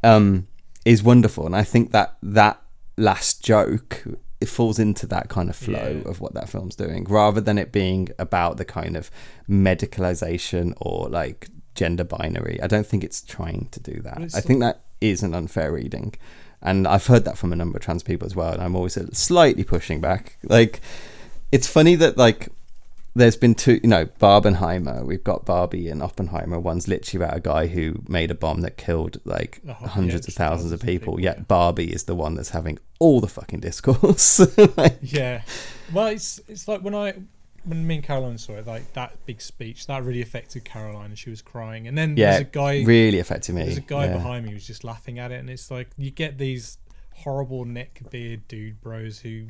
um is wonderful and i think that that last joke it falls into that kind of flow
Yeah.
of what that film's doing rather than it being about the kind of medicalization or like gender binary i don't think it's trying to do that i think that is an unfair reading and i've heard that from a number of trans people as well and i'm always slightly pushing back like it's funny that like there's been two, you know, Barbenheimer. We've got Barbie and Oppenheimer. One's literally about a guy who made a bomb that killed like
Oh, yeah,
hundreds of
just
thousands of people.
people,
Yet
yeah.
Barbie is the one that's having all the fucking discourse. like,
Yeah. Well, it's it's like when I when me and Caroline saw it, like that big speech that really affected Caroline, and she was crying. And then
yeah,
there's a guy,
really affected me.
there's a guy
yeah.
behind me who's just laughing at it, and it's like you get these horrible neck beard dude bros who,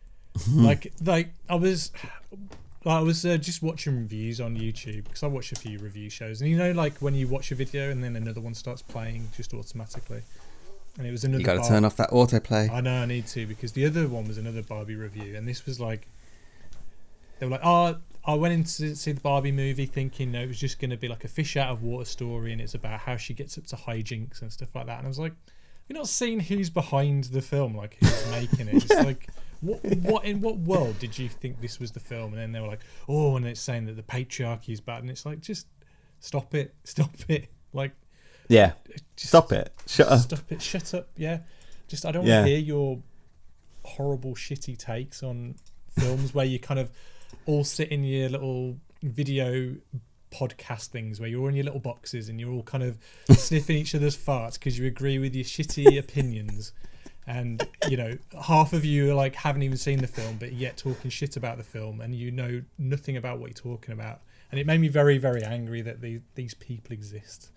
like, like I was. I was uh, just watching reviews on YouTube because I watch a few review shows, and you know, like when you watch a video and then another one starts playing just automatically, and it was another.
You got to turn off that autoplay.
I know I need to because the other one was another Barbie review, and this was like they were like, "Oh, I went in to see the Barbie movie thinking no, it was just going to be like a fish out of water story, and it's about how she gets up to hijinks and stuff like that." And I was like, "You're not seeing who's behind the film, like who's making it." It's like. What, what in what world did you think this was the film? And then they were like, "Oh," and it's saying that the patriarchy is bad, and it's like, just stop it, stop it, like
Yeah, stop it. Shut up.
Stop it. Shut up. Yeah. Just I don't
Yeah.
want to hear your horrible, shitty takes on films where you kind of all sit in your little video podcast things where you're all in your little boxes and you're all kind of sniffing each other's farts because you agree with your shitty opinions. And you know, half of you are like haven't even seen the film, but yet talking shit about the film, and you know nothing about what you're talking about. And it made me very, very angry that these these people exist.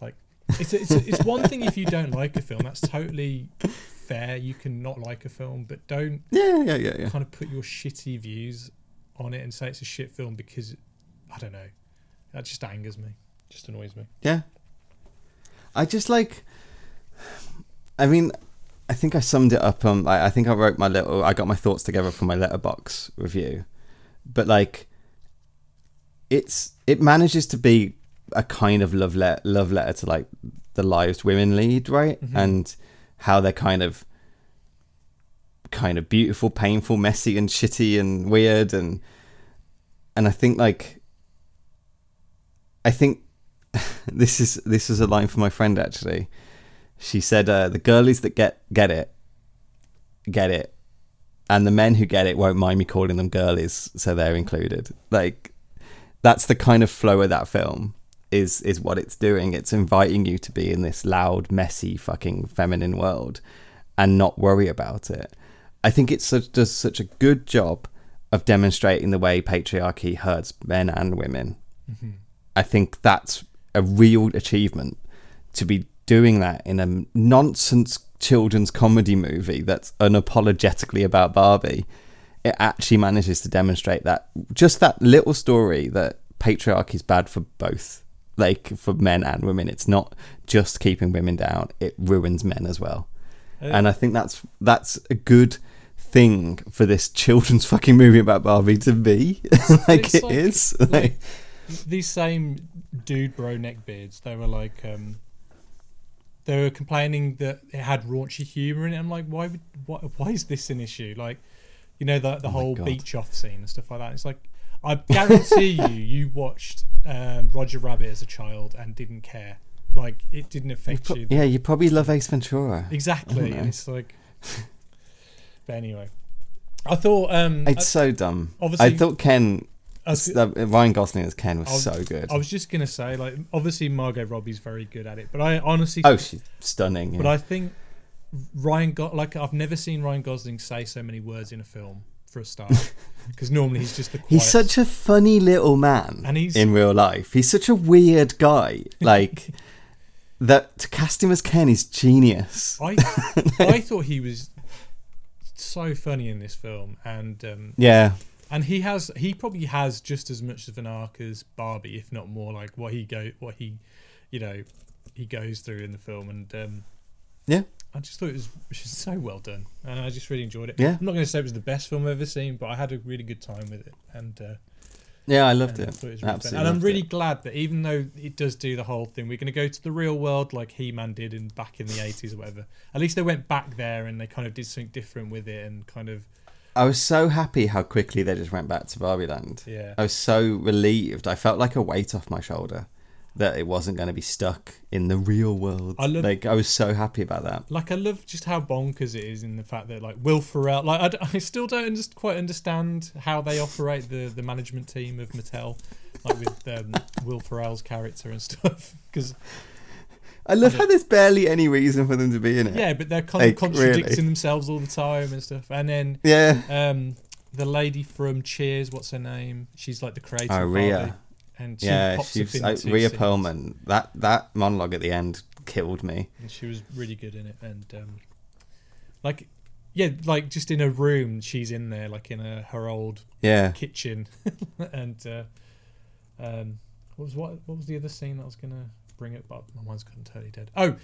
Like, it's it's it's one thing if you don't like a film, that's totally fair. You can not like a film, but don't
Yeah, yeah, yeah, yeah.
kind of put your shitty views on it and say it's a shit film because I don't know. That just angers me. Just annoys me.
Yeah. I just like. I mean, I think I summed it up. Um, I, I think I wrote my little. I got my thoughts together for my Letterboxd review, but like, it's it manages to be a kind of love letter, love letter to like the lives women lead, right?
Mhm.
And how they're kind of kind of beautiful, painful, messy, and shitty and weird, and and I think like I think this is this is a line from my friend actually. She said, uh, "The girlies that get get it, get it, and the men who get it won't mind me calling them girlies, so they're included." Like that's the kind of flow of that film. is is what it's doing. It's inviting you to be in this loud, messy, fucking feminine world, and not worry about it. I think it such, does such a good job of demonstrating the way patriarchy hurts men and women. Mm-hmm. I think that's a real achievement to be doing that in a nonsense children's comedy movie that's unapologetically about Barbie. It actually manages to demonstrate that just that little story that patriarchy is bad for both, like for men and women. It's not just keeping women down; it ruins men as well. Uh, and I think that's that's a good thing for this children's fucking movie about Barbie to be. like
it's
it
like-
is.
like-
Like,
these same dude bro neckbeards, they were like, um, they were complaining that it had raunchy humor in it. I'm like, why would why, why is this an issue? Like, you know, the the
Oh
whole beach off scene and stuff like that. It's like, I guarantee you, you watched um, Roger Rabbit as a child and didn't care. Like, it didn't affect
pro-
you.
yeah, you probably love Ace Ventura.
Exactly, and it's like. But anyway, I thought um,
It's so dumb.
obviously-
I thought Ken,
I, was,
uh, Ryan Gosling as Ken was
was-
so good.
I was just gonna say, like, obviously Margot Robbie's very good at it, but I honestly,
oh, she's stunning.
but
yeah.
I think Ryan got like I've never seen Ryan Gosling say so many words in a film for a start, because normally he's just the quiet.
He's such a funny little man
And he's-
in real life. He's such a weird guy. Like that to cast him as Ken is genius.
I I thought he was so funny in this film, and um,
Yeah,
and he has he probably has just as much of an arc as Barbie, if not more. Like what he go what he, you know, he goes through in the film, and um,
yeah.
I just thought it was just so well done, and I just really enjoyed it.
Yeah.
I'm not going to say it was the best film I've ever seen, but I had a really good time with it, and uh,
Yeah, I loved
and
it.
it really.
Absolutely.
And I'm really
it.
glad that even though it does do the whole thing, we're going to go to the real world like He Man did in back in the 80s or whatever. At least they went back there and they kind of did something different with it, and kind of
I was so happy how quickly they just went back to Barbie Land.
yeah.
I was so relieved. I felt like a weight off my shoulder that it wasn't going to be stuck in the real world.
I love-
like I was so happy about that.
like I love just how bonkers it is in the fact that like Will Ferrell, like I, I still don't just quite understand how they operate the the management team of Mattel, like with um, Will Ferrell's character and stuff. Because
I love how there's barely any reason for them to be in it.
yeah, but they're con-
Like,
contradicting
really?
themselves all the time and stuff. And then
Yeah.
um, the lady from Cheers, what's her name? She's like the creator.
Oh.
Barbie, and she
yeah,
pops
she's
up in
Rhea
scenes,
Perlman. That that monologue at the end killed me.
and she was really good in it. And um, like, yeah, like just in a room, she's in there, like in a her old
Yeah.
kitchen, and uh, um, what was what what was the other scene that I was gonna bring up? But my mind's gone totally dead. Oh,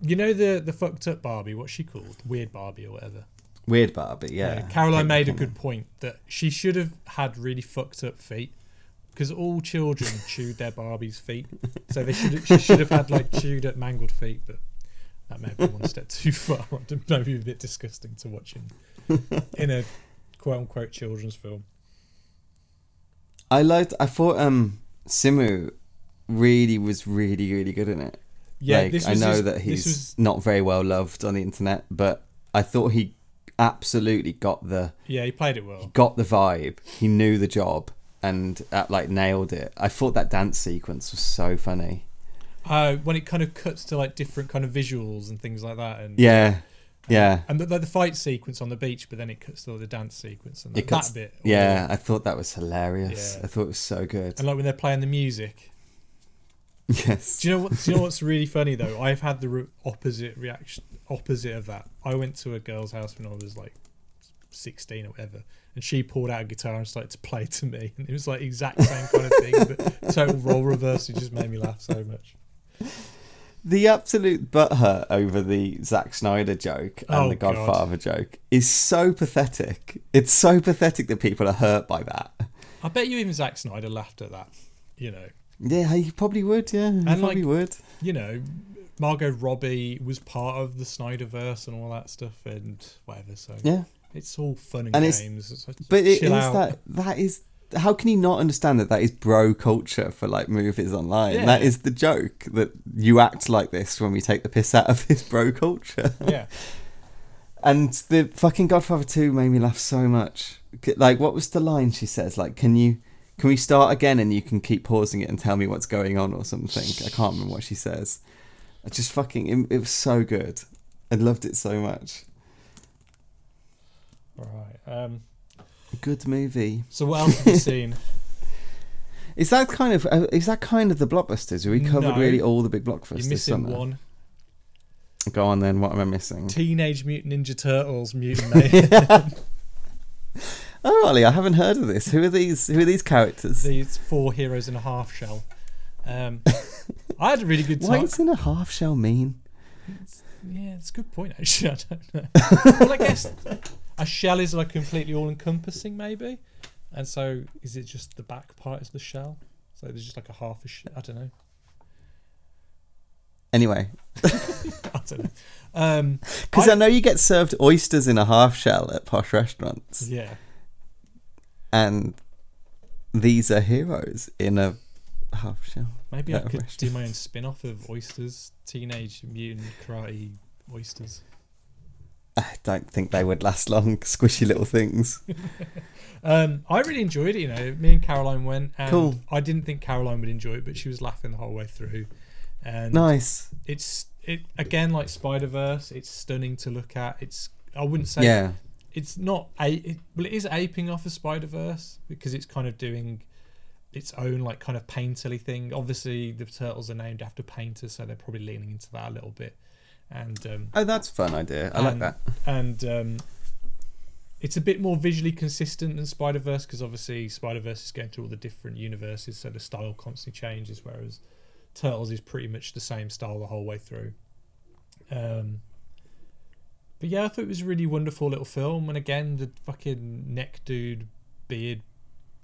you know the the fucked up Barbie, what's she called? Weird Barbie or whatever.
Weird Barbie. Yeah.
Uh, Caroline made a good point that she should have had really fucked up feet because all children chewed their Barbie's feet, so they should she should have had like chewed up mangled feet, but. That may have been one step too far. Maybe a bit disgusting to watch in, in a quote unquote children's film.
I liked. I thought um Simu really was really really good in it.
Yeah,
like, I know
his-
that he's
was-
not very well loved on the internet, but I thought he absolutely got the
Yeah, he played it well.
got the vibe. He knew the job and uh, like nailed it. I thought that dance sequence was so funny.
Uh, when it kind of cuts to like different kind of visuals and things like that, and
Yeah, yeah,
and the, the fight sequence on the beach, but then it cuts to the dance sequence and that,
cuts-
that bit.
yeah. I thought that was hilarious.
Yeah.
I thought it was so good.
and like when they're playing the music.
Yes.
Do you know what? Do you know what's really funny though? I've had the re- opposite reaction, opposite of that. I went to a girl's house when I was like sixteen or whatever, and she pulled out a guitar and started to play to me, and it was like exact same kind of thing, but total role reverse. It just made me laugh so much.
The absolute butthurt over the Zack Snyder joke and
Oh,
the
God.
Godfather joke is so pathetic. It's so pathetic that people are hurt by that.
I bet you even Zack Snyder laughed at that. You know,
Yeah, he probably would. Yeah,
And,
probably
like,
would.
you know, Margot Robbie was part of the Snyderverse and all that stuff and whatever. So
Yeah,
it's all fun and,
And
games. It's like,
but it is
out.
that. That is. How can you not understand that that is bro culture for like movies online?
Yeah.
That is the joke that you act like this when we take the piss out of this bro culture.
Yeah,
And the fucking Godfather 2 made me laugh so much. Like, what was the line she says? Like, can you Can we start again and you can keep pausing it and tell me what's going on or something? I can't remember what she says. I just fucking, it, it was so good. I loved it so much.
Right. Um,
Good movie.
so what else have you seen?
Is that kind of uh, is that kind of the blockbusters? Have We covered
No.
really all the big blockbusters.
You're missing one.
Go on then. What am I missing?
Teenage Mutant Ninja Turtles Mutant Mayhem.
Oh, Ollie, I haven't heard of this. Who are these? Who are these characters?
These four heroes in a half shell. Um, I had a really good time.
does in a half shell mean?
Yeah, it's a good point actually. I don't know. well, I guess a shell is like completely all encompassing, maybe. And so, is it just the back part is the shell? So there's just like a half a shell. I don't know.
Anyway,
I don't know. Um,
because I,
I-
know you get served oysters in a half shell at posh restaurants,
yeah.
and these are heroes in a half shell.
Maybe I could do my own spin off of oysters, teenage mutant karate oysters.
I don't think they would last long. Squishy little things.
Um, I really enjoyed it. You know, me and Caroline went, and
Cool.
I didn't think Caroline would enjoy it, but she was laughing the whole way through. And
Nice.
it's it again like Spider Verse. It's stunning to look at. It's I wouldn't say
Yeah.
it's not a it, well it is aping off of Spider Verse because it's kind of doing its own like kind of painterly thing. Obviously, the turtles are named after painters, so they're probably leaning into that a little bit. And um,
Oh, that's a fun idea. I like that.
And um, it's a bit more visually consistent than Spider Verse because obviously Spider Verse is going through all the different universes, so the style constantly changes. Whereas Turtles is pretty much the same style the whole way through. Um, but yeah, I thought it was a really wonderful little film. And again, the fucking neck dude, beard,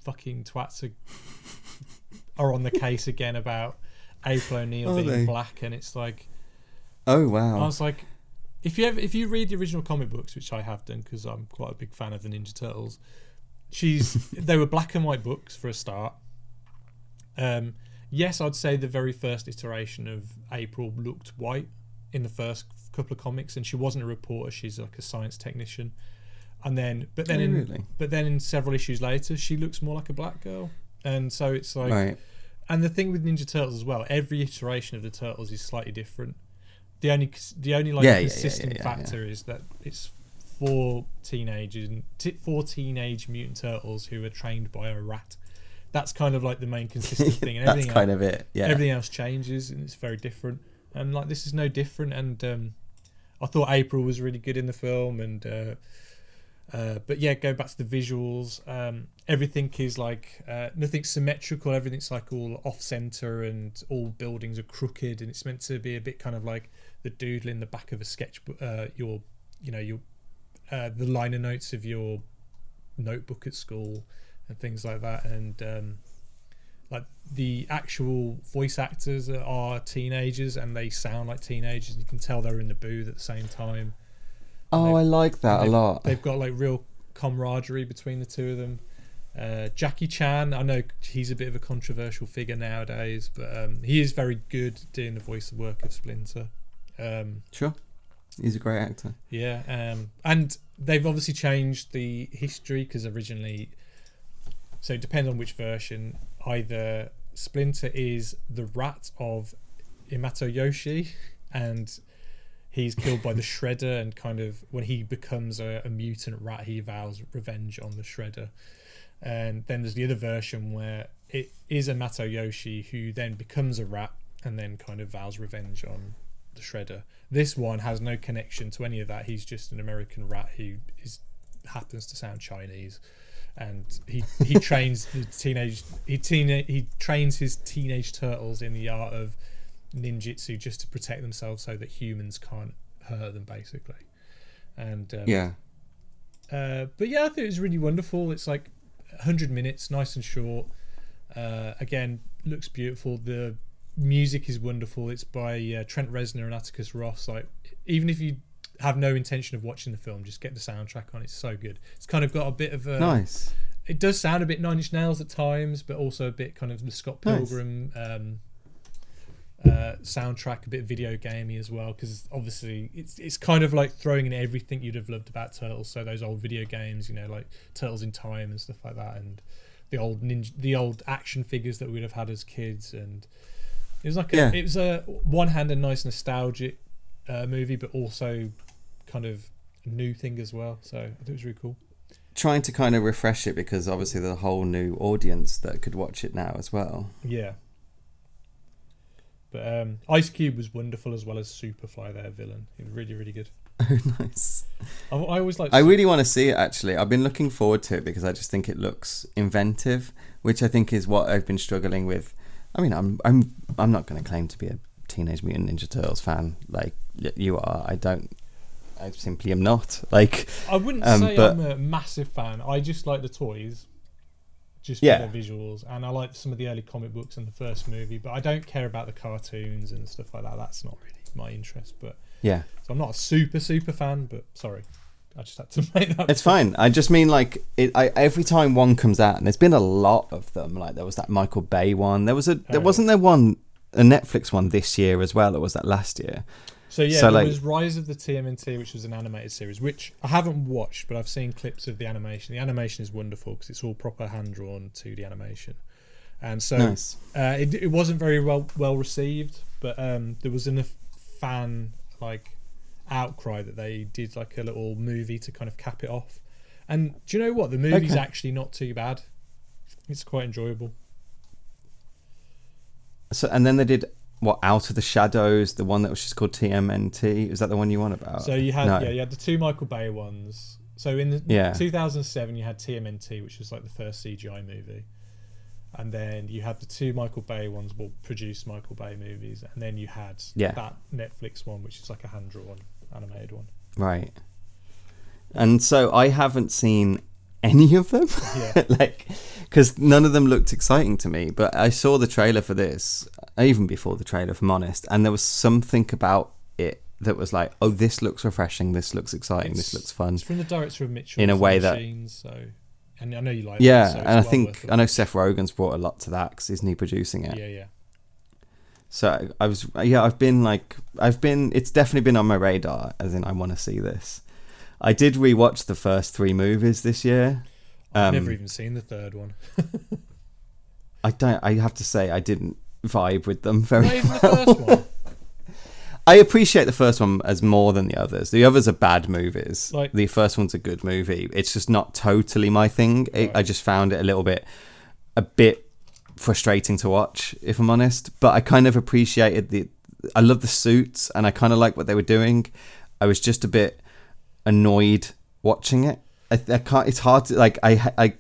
fucking twats are, are on the case again about April O'Neil being
they?
black, and it's like
Oh wow!
I was like, if you ever, if you read the original comic books, which I have done because I'm quite a big fan of the Ninja Turtles, she's they were black and white books for a start. Um, yes, I'd say the very first iteration of April looked white in the first couple of comics, and she wasn't a reporter; she's like a science technician. And then, but then
Oh,
in
really?
but then in several issues later, she looks more like a black girl, and so it's like
right.
and the thing with Ninja Turtles as well, every iteration of the Turtles is slightly different. The only the only like
Yeah,
consistent
yeah, yeah,
factor is that it's four teenagers, t- four teenage mutant turtles who are trained by a rat. That's kind of like the main consistent thing, and
That's
everything
kind
else,
of it. Yeah.
everything else changes, and it's very different. And like this is no different. And um, I thought April was really good in the film, and uh, uh, but yeah, going back to the visuals, um, everything is like uh, nothing's symmetrical. Everything's like all off center, and all buildings are crooked, and it's meant to be a bit kind of like the doodle in the back of a sketchbook. Uh, your, you know, your uh, the liner notes of your notebook at school and things like that, and um, like the actual voice actors are teenagers and they sound like teenagers. You can tell they're in the booth at the same time.
oh, I like that a lot.
They've got like real camaraderie between the two of them. Uh, Jackie Chan, I know he's a bit of a controversial figure nowadays, but um, he is very good doing the voice work of Splinter. Um,
Sure. He's a great actor.
yeah, um, and they've obviously changed the history because originally, so it depends on which version. Either Splinter is the rat of Imato Yoshi, and he's killed by the Shredder, and kind of when he becomes a, a mutant rat, he vows revenge on the Shredder. And then there's the other version where it is Amato Yoshi who then becomes a rat and then kind of vows revenge on the Shredder. This one has no connection to any of that. He's just an American rat who is happens to sound Chinese, and he he trains the teenage he teen he trains his teenage turtles in the art of ninjutsu just to protect themselves so that humans can't hurt them basically. And um,
Yeah.
uh, but yeah, I think it was really wonderful. It's like 100 minutes, nice and short. Uh, again, looks beautiful. The music is wonderful. It's by uh, Trent Reznor and Atticus Ross. Like, even if you have no intention of watching the film, just get the soundtrack on. It's so good. It's kind of got a bit of a.
Nice.
It does sound a bit Nine Inch Nails at times, but also a bit kind of the Scott
Nice.
Pilgrim um, uh, soundtrack, a bit video gamey as well. Because obviously, it's it's kind of like throwing in everything you'd have loved about Turtles. So those old video games, you know, like Turtles in Time and stuff like that, and the old ninja, the old action figures that we'd have had as kids, and it was like a,
Yeah.
it was a one hand a nice nostalgic uh, movie, but also kind of a new thing as well. So I thought it was really cool.
Trying to kind of refresh it because obviously there's a whole new audience that could watch it now as well.
Yeah. But um, Ice Cube was wonderful as well as Superfly, their villain. He was really, really good.
Oh, nice.
I, I always like.
I really want to see it actually. I've been looking forward to it because I just think it looks inventive, which I think is what I've been struggling with. I mean, I'm I'm I'm not going to claim to be a Teenage Mutant Ninja Turtles fan like you are. I don't. I simply am not. Like,
I wouldn't
um,
say
but-
I'm a massive fan. I just like the toys, just
Yeah.
for their visuals, and I like some of the early comic books and the first movie. But I don't care about the cartoons and stuff like that. That's not really my interest. But
yeah,
so I'm not a super super fan. But sorry, I just had to make that.
it's fine. I just mean like it. I every time one comes out, and there's been a lot of them. Like there was that Michael Bay one. There was a. There
Oh.
wasn't there one a Netflix one this year as well. Or was that last year?
So yeah,
So,
there
like-
was Rise of the TMNT, which was an animated series, which I haven't watched, but I've seen clips of the animation. The animation is wonderful because it's all proper hand drawn 2D animation, and so
Nice.
uh, it, it wasn't very well well received. But um, there was enough fan like outcry that they did like a little movie to kind of cap it off. And do you know what? The movie's
Okay.
actually not too bad. It's quite enjoyable.
So and then they did what Out of the Shadows, the one that was just called TMNT. Is that the one you want about?
So you had
No.
yeah, you had the two Michael Bay ones. So in the
Yeah.
2007, you had TMNT, which was like the first CGI movie, and then you had the two Michael Bay ones, well, produced Michael Bay movies, and then you had
Yeah.
that Netflix one, which is like a hand drawn animated one.
Right. And so I haven't seen any of them.
Yeah.
like, because none of them looked exciting to me. But I saw the trailer for this, even before the trailer, if I'm honest, and there was something about it that was like, oh, this looks refreshing. This looks exciting. this looks fun.
It's from the director of Mitchell
In a way that-
Machines, so and I know you like. it,
Yeah,
so it's
and I
well
think I know. Seth Rogen's brought a lot to that because isn't he producing it?
Yeah, yeah.
So I was, yeah, I've been like, I've been, it's definitely been on my radar, as in I want to see this. I did rewatch the first three movies this year.
I've
Um,
never even seen the third one.
I don't, I have to say, I didn't vibe with them very
Not even the
well.
first one.
I appreciate the first one as more than the others. The others are bad movies.
Like-
the first one's a good movie. It's just not totally my thing. It,
Right.
I just found it a little bit, a bit frustrating to watch, if I'm honest. But I kind of appreciated the. I love the suits, and I kind of like what they were doing. I was just a bit annoyed watching it. I, I can't. It's hard to like. I I.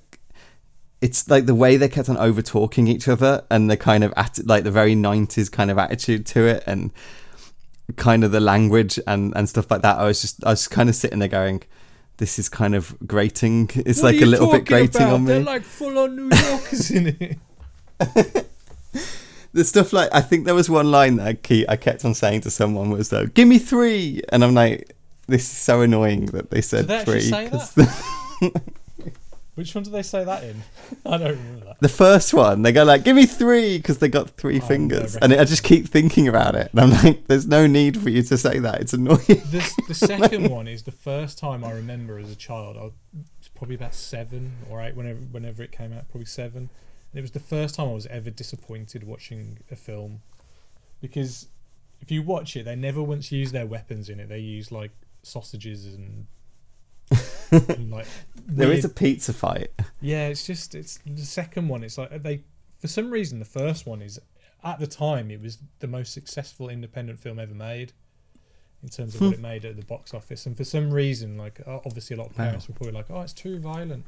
It's like the way they kept on over talking each other, and the kind of at like the very '90s kind of attitude to it, and kind of the language and and stuff like that. I was just I was kind of sitting there going, "This is kind of grating. It's
What
like a little bit grating
about?
on me."
They're like full on New Yorkers in it.
the stuff like I think there was one line that I, keep, I kept on saying to someone was though, "Give me three. and I'm like, "This is so annoying that they said
Did they
three.
Which one did they say that in? I don't remember that.
the first one they go like, "Give me three because they got three
Oh,
fingers, and I just keep thinking about it, and I'm like, "There's no need for you to say that. It's annoying."
The, the second one is the first time I remember as a child. I was probably about seven or eight whenever whenever it came out, probably seven. And it was the first time I was ever disappointed watching a film because if you watch it, they never once use their weapons in it. They use like sausages and, and like
There is
weird-
a pizza fight.
Yeah, it's just it's the second one. It's like they for some reason the first one is at the time it was the most successful independent film ever made in terms of what it made at the box office. And for some reason, like obviously a lot of
Wow.
parents were probably like, "Oh, it's too violent,"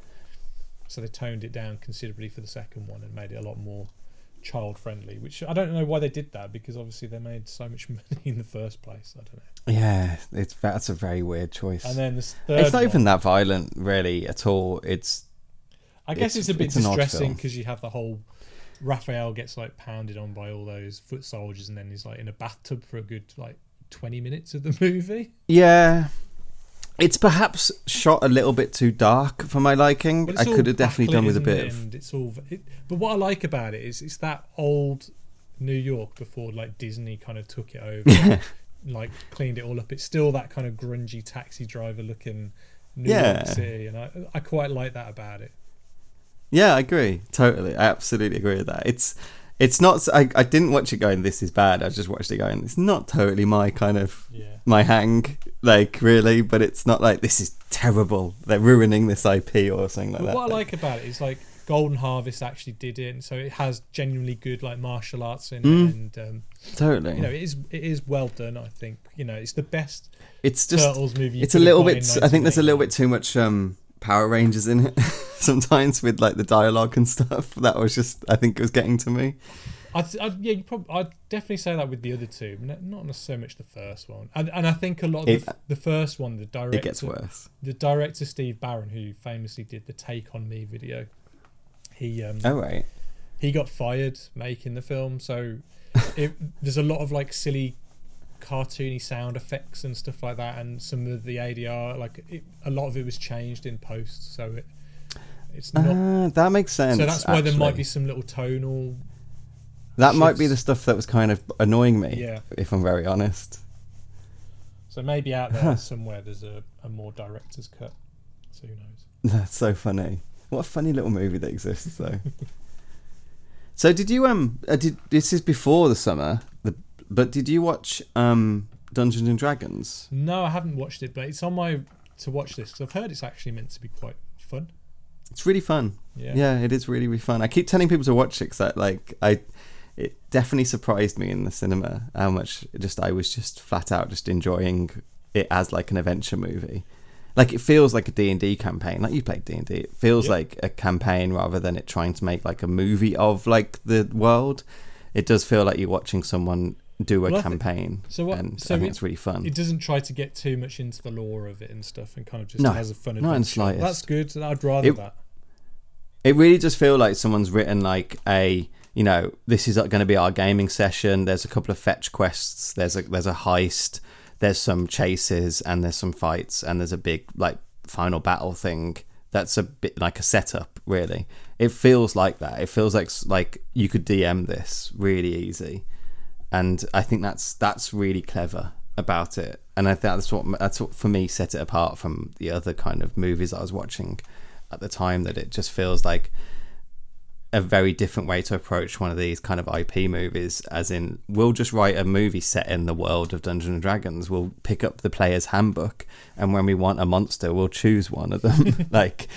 so they toned it down considerably for the second one and made it a lot more child friendly. Which I don't know why they did that because obviously they made so much money in the first place. I don't know.
Yeah, it's that's a very weird choice.
And then this third
it's not
one,
even that violent, really, at all. It's
I guess
It's-
it's, a bit
it's
distressing because you have the whole Raphael gets like pounded on by all those foot soldiers, and then he's like in a bathtub for a good like twenty minutes of the movie.
yeah. It's perhaps shot a little bit too dark for my liking. I could have definitely done with a bit of
it's all. It, but what I like about it is it's that old New York before like Disney kind of took it over, like cleaned it all up. It's still that kind of grungy taxi driver looking New
Yeah.
York City, and I I quite like that about it.
Yeah, I agree. Totally. I absolutely agree with that. It's it's not I, I didn't watch it going this is bad. I just watched it going it's not totally my kind of
Yeah.
my hang like really, but it's not like this is terrible. They're ruining this IP or something like
But
that.
what I like about it is like Golden Harvest actually did it, and so it has genuinely good like martial arts in
Mm.
it, and um,
totally.
you know it is it is well done. I think you know it's the best
it's just
Turtles movie.
it's a little bit I think there's a little bit too much um Power Rangers in it sometimes with like the dialogue and stuff. That was just I think it was getting to me.
I'd, I'd yeah, you probably I'd definitely say that with the other two, not so much the first one. And, and I think a lot of
It-
the, the first one, the director,
It gets worse.
the director Steve Barron, who famously did the Take on Me video, he um
Oh right.
he got fired making the film. So it, there's a lot of like silly cartoony sound effects and stuff like that, and some of the ADR, like it, a lot of it was changed in post. So it it's not.
Ah, that makes sense.
so that's why there might be some little tonal.
That might be the stuff that was kind of annoying me,
Yeah.
if I'm very honest.
So maybe out there somewhere there's a, a more director's cut. So who knows?
That's so funny. What a funny little movie that exists, though. so did you um? Uh, did this is before the summer, the, but did you watch um Dungeons and Dragons?
No, I haven't watched it, but it's on my to watch this because I've heard it's actually meant to be quite fun.
It's really fun.
Yeah.
Yeah, it is really really fun. I keep telling people to watch it because I like I. It definitely surprised me in the cinema how much just I was just flat out just enjoying it as like an adventure movie. Like it feels like a D&D campaign. Like you played D&D. It feels
Yeah.
like a campaign rather than it trying to make like a movie of like the world. It does feel like you're watching someone do a
Well,
campaign.
so what-
And
so
I think
it-
it's really fun.
It doesn't try to get too much into the lore of it and stuff, and kind of just
No,
has a fun adventure.
not in slightest.
That's good. I'd rather
It-
that.
it really does feel like someone's written like a you know this is going to be our gaming session there's a couple of fetch quests there's a there's a heist there's some chases and there's some fights and there's a big like final battle thing that's a bit like a setup really it feels like that it feels like like you could dm this really easy and i think that's that's really clever about it. And i think that's what that's what for me set it apart from the other kind of movies i was watching at the time that it just feels like a very different way to approach one of these kind of IP movies as in we'll just write a movie set in the world of Dungeons and Dragons. We'll pick up the player's handbook and when we want a monster we'll choose one of them. Like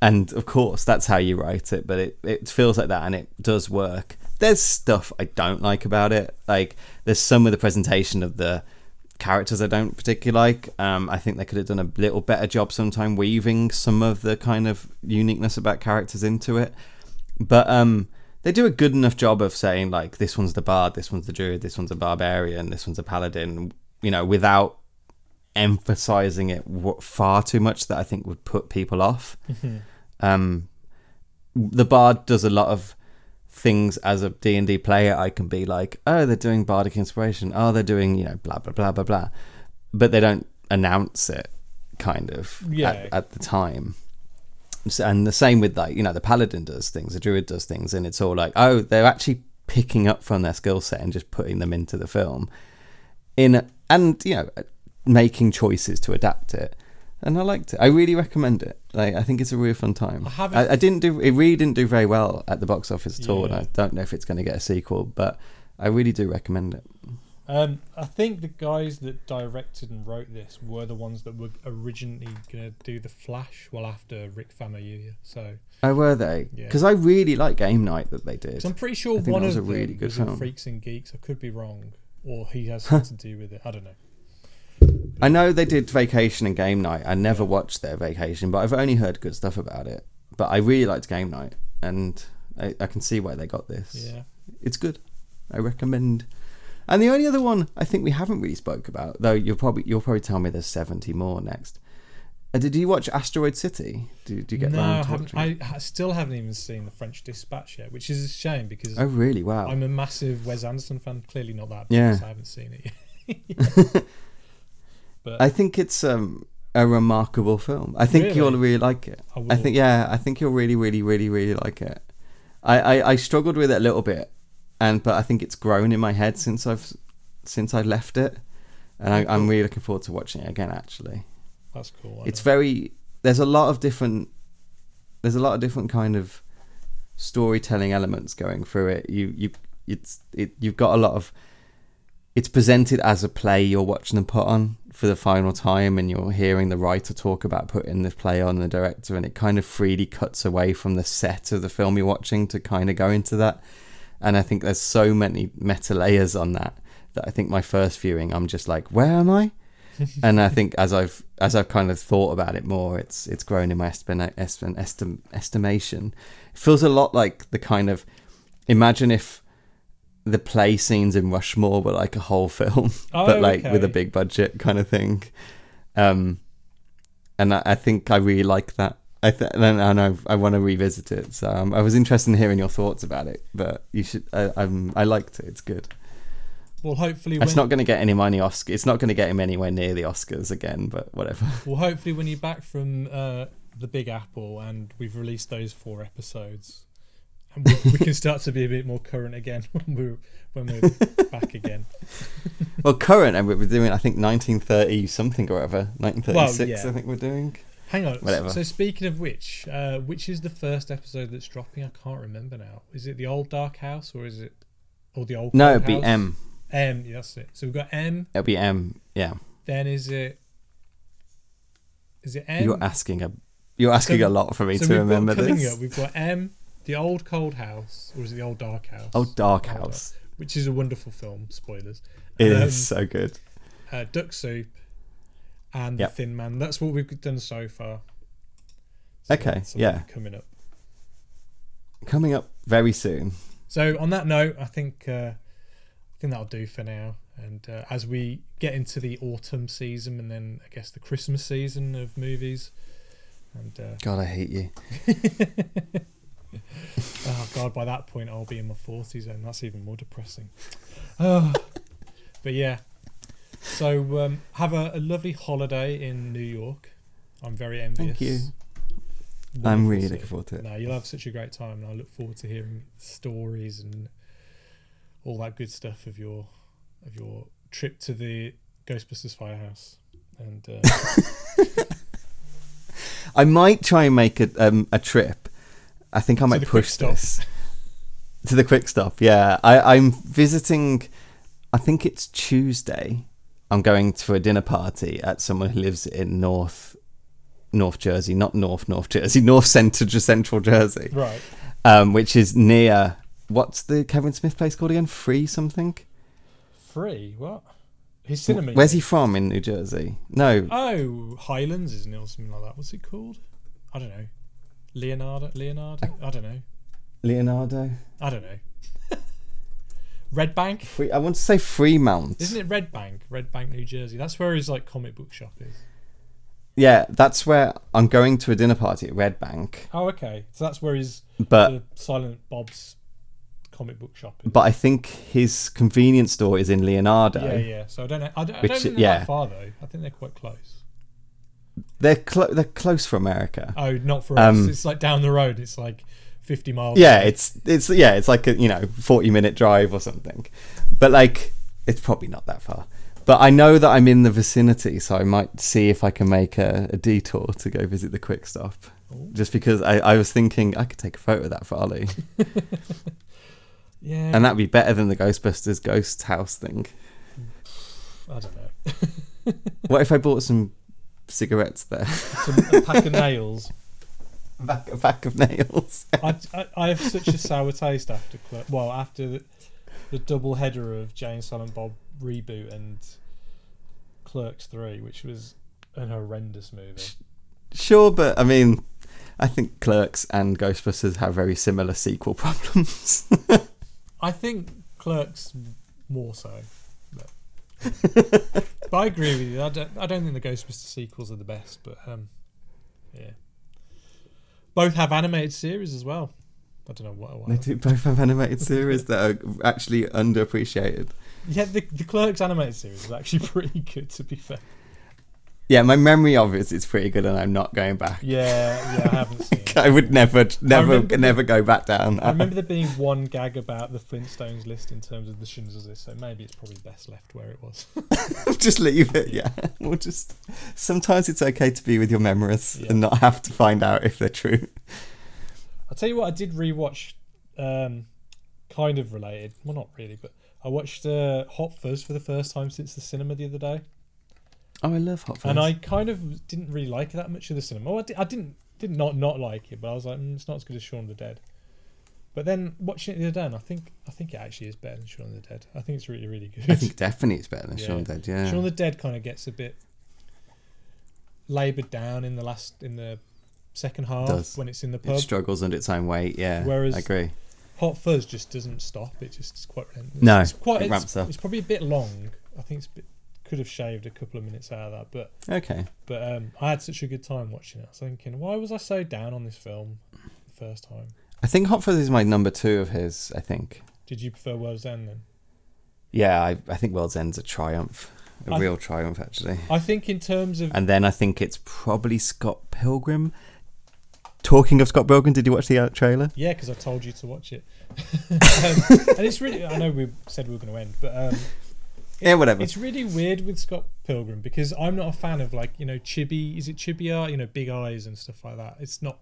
and of course that's how you write it but it, it feels like that and it does work there's stuff I don't like about it like there's some of the presentation of the characters I don't particularly like. Um, I think they could have done a little better job sometime weaving some of the kind of uniqueness about characters into it. But um, they do a good enough job of saying like this one's the bard, this one's the druid, this one's a barbarian, this one's a paladin. You know, without emphasizing it far too much that I think would put people off. Um, the bard does a lot of things as a D&D player I can be like oh they're doing bardic inspiration. Oh they're doing you know blah blah blah blah blah. But they don't announce it kind of
Yeah.
at, at the time. So- and the same with like you know the paladin does things the druid does things and it's all like oh they're actually picking up from their skill set and just putting them into the film. In and you know making choices to adapt it and I liked it. I really recommend it. Like, I think it's a really fun time.
I haven't-
I, I didn't do. It really didn't do very well at the box office at all, and I don't know if it's going to get a sequel. But I really do recommend it.
Um, I think the guys that directed and wrote this were the ones that were originally going to do the Flash, well after Rick Famuyiwa. So,
Oh, were they?
Yeah.
Because I really like Game Night that they did.
'cause I'm pretty sure one of
a
them
really good
was in
film.
Freaks and Geeks. I could be wrong, or he has something to do with it. I don't know.
I know they did Vacation and Game Night. I never watched their Vacation, but I've only heard good stuff about it. But I really liked Game Night, and I, I can see why they got this.
Yeah.
it's good. I recommend. And the only other one I think we haven't really spoke about, though you'll probably you'll probably tell me there's seventy more next. Uh, did you watch Asteroid City? Did, did you get
no, I haven't. I still haven't even seen the French Dispatch yet, which is a shame because
Oh really? Wow.
I'm a massive Wes Anderson fan. Clearly not that.
Yeah.
I haven't seen it yet. but
I think it's um, a remarkable film. I think you'll
Really?
really like it.
I
I think yeah, I think you'll really, really, really, really like it. I, I, I struggled with it a little bit, and but I think it's grown in my head since I've since I left it, and I, I'm really looking forward to watching it again. Actually,
that's cool. I
it's
know.
very there's a lot of different there's a lot of different kind of storytelling elements going through it. You you it's it you've got a lot of it's presented as a play you're watching them put on for the final time and you're hearing the writer talk about putting this play on the director and it kind of freely cuts away from the set of the film you're watching to kind of go into that. And i think there's so many meta layers on that that i think my first viewing i'm just like where am i? And i think as i've as i've kind of thought about it more it's it's grown in my estima- estim- estim- estimation. It feels a lot like the kind of imagine if the play scenes in Rushmore were like a whole film,
Oh,
but like with a big budget kind of thing. Um, and I, I think I really like that. I th- and, and I, I want to revisit it. So um, I was interested in hearing your thoughts about it. But you should. I, I'm. I liked it. It's good.
Well, hopefully,
It's
when,
not going to get any money Oscar. It's not going to get him anywhere near the Oscars again. But whatever.
well, hopefully, when you're back from uh, the Big Apple and we've released those four episodes, we, we can start to be a bit more current again when we're when we're back again.
well, current, and we're doing. I think 1930 something or whatever. 1936.
yeah.
I think we're doing.
Hang on.
Whatever.
So speaking of which, uh, which is the first episode that's dropping? I can't remember now. Is it the old Dark House or is it or the old?
No, it'd be M.
M. Yeah, that's it. So we've got M.
It'll be M. Yeah.
Then is it? Is it M?
You're asking a. You're asking
So-
a lot for me
so
to remember this.
up. We've got M, the old Cold House, or is it the old Dark House?
Oh, Dark
Old
House.
which is a wonderful film. Spoilers.
It is
Um,
so good.
Uh, Duck Soup and
Yep.
The Thin Man. That's what we've done so far. So
Okay, yeah.
Coming up.
Coming up very soon.
So on that note, I think uh, I think that'll do for now. And uh, as we get into the autumn season and then I guess the Christmas season of movies, and uh,
God, I hate you.
oh god, by that point I'll be in my forties, and that's even more depressing. Oh, but yeah. So um, have a, a lovely holiday in New York. I'm very envious.
Thank you. I'm really looking forward to it.
No, you'll have such a great time, and I look forward to hearing stories and all that good stuff of your of your trip to the Ghostbusters firehouse. And uh,
I might try and make a um, a trip. I think I might push this to the quick stop. Yeah, I, I'm visiting. I think it's Tuesday. I'm going to a dinner party at someone who lives in North North Jersey, not North North Jersey, North Central Central Jersey,
right,
um, which is near. What's the Kevin Smith place called again? Free something.
free what? His cinema.
Where's he from in New Jersey? No,
Oh, Highlands, isn't it, or something like that? What's it called? I don't know. Leonardo. Leonardo. I don't know.
Leonardo.
I don't know. Red Bank.
Free. I want to say Fremont.
Isn't it Red Bank? Red Bank, New Jersey. That's where his like comic book shop is.
Yeah, that's where I'm going to a dinner party at Red Bank.
Oh, okay. So that's where his
But
Silent Bob's comic book shop is.
but I think his convenience store is in Leonardo.
yeah, yeah. So I don't know. I don't, I don't think they're
yeah.
that far though. I think they're quite close.
They're clo- they're close for America.
Oh, not for us.
Um,
It's like down the road. It's like fifty miles.
yeah,
away.
it's it's yeah, it's like a you know forty minute drive or something. But like it's probably not that far. But I know that I'm in the vicinity, so I might see if I can make a, a detour to go visit the quick stop.
Ooh.
Just because I, I was thinking I could take a photo of that for Ollie.
yeah.
and that'd be better than the Ghostbusters ghost house thing.
I don't know.
What if I bought some cigarettes there?
Some, a pack of nails.
a pack, a pack of nails.
I, I, I have such a sour taste after Well, after the, the double header of Jay and Silent Bob reboot and Clerks Three, which was an horrendous movie.
Sure, but I mean, I think Clerks and Ghostbusters have very similar sequel problems.
I think Clerks more so. But, I agree with you. I don't, I don't think the Ghostbusters sequels are the best, but um, yeah. Both have animated series as well. I don't know what. what
they do both have animated series that are actually underappreciated.
Yeah, the, the Clerks animated series is actually pretty good, to be fair.
Yeah, my memory of it is pretty good, and I'm not going back.
Yeah, yeah, I haven't seen. it.
I would never, never,
remember
never go back down.
I remember there being one gag about the Flintstones list in terms of the Schindler's List, so maybe it's probably best left where it was.
just leave it. Yeah, we'll just. Sometimes it's okay to be with your memories
Yeah.
and not have to find out if they're true.
I'll tell you what, I did rewatch, um, kind of related. Well, not really, but I watched uh, Hot Fuzz for the first time since the cinema the other day,
Oh, I love Hot Fuzz.
and I kind of didn't really like it that much of the cinema. Well, I, di- I didn't did not not like it, but I was like, mm, it's not as good as Shaun of the Dead. But then watching it the other day, and I think I think it actually is better than Shaun of the Dead. I think it's really really good.
I think definitely it's better than
Yeah.
Shaun of the Dead. Yeah.
Shaun of the Dead kind of gets a bit laboured down in the last in the second half
Does.
when it's in the pub.
it struggles under its own weight. Yeah.
Whereas-
I agree.
Hot Fuzz just doesn't stop. It just is quite relentless.
No,
it's quite.
it
it's,
ramps up.
It's probably a bit long. I think it's a bit, could have shaved a couple of minutes out of that, but
Okay.
but um, I had such a good time watching it. I was thinking, why was I so down on this film the first time?
I think Hot Fuzz is my number two of his. I think.
Did you prefer World's End then?
Yeah, I, I think World's End's a triumph, a
I-
real triumph actually.
I think in terms of
And then I think it's probably Scott Pilgrim. Talking of Scott Pilgrim, did you watch the uh, trailer?
yeah, because I told you to watch it, um, and it's really. I know we said we were going to end, but um,
Yeah, whatever.
It's really weird with Scott Pilgrim because I'm not a fan of like you know chibi. Is it chibi art? You know, big eyes and stuff like that. It's not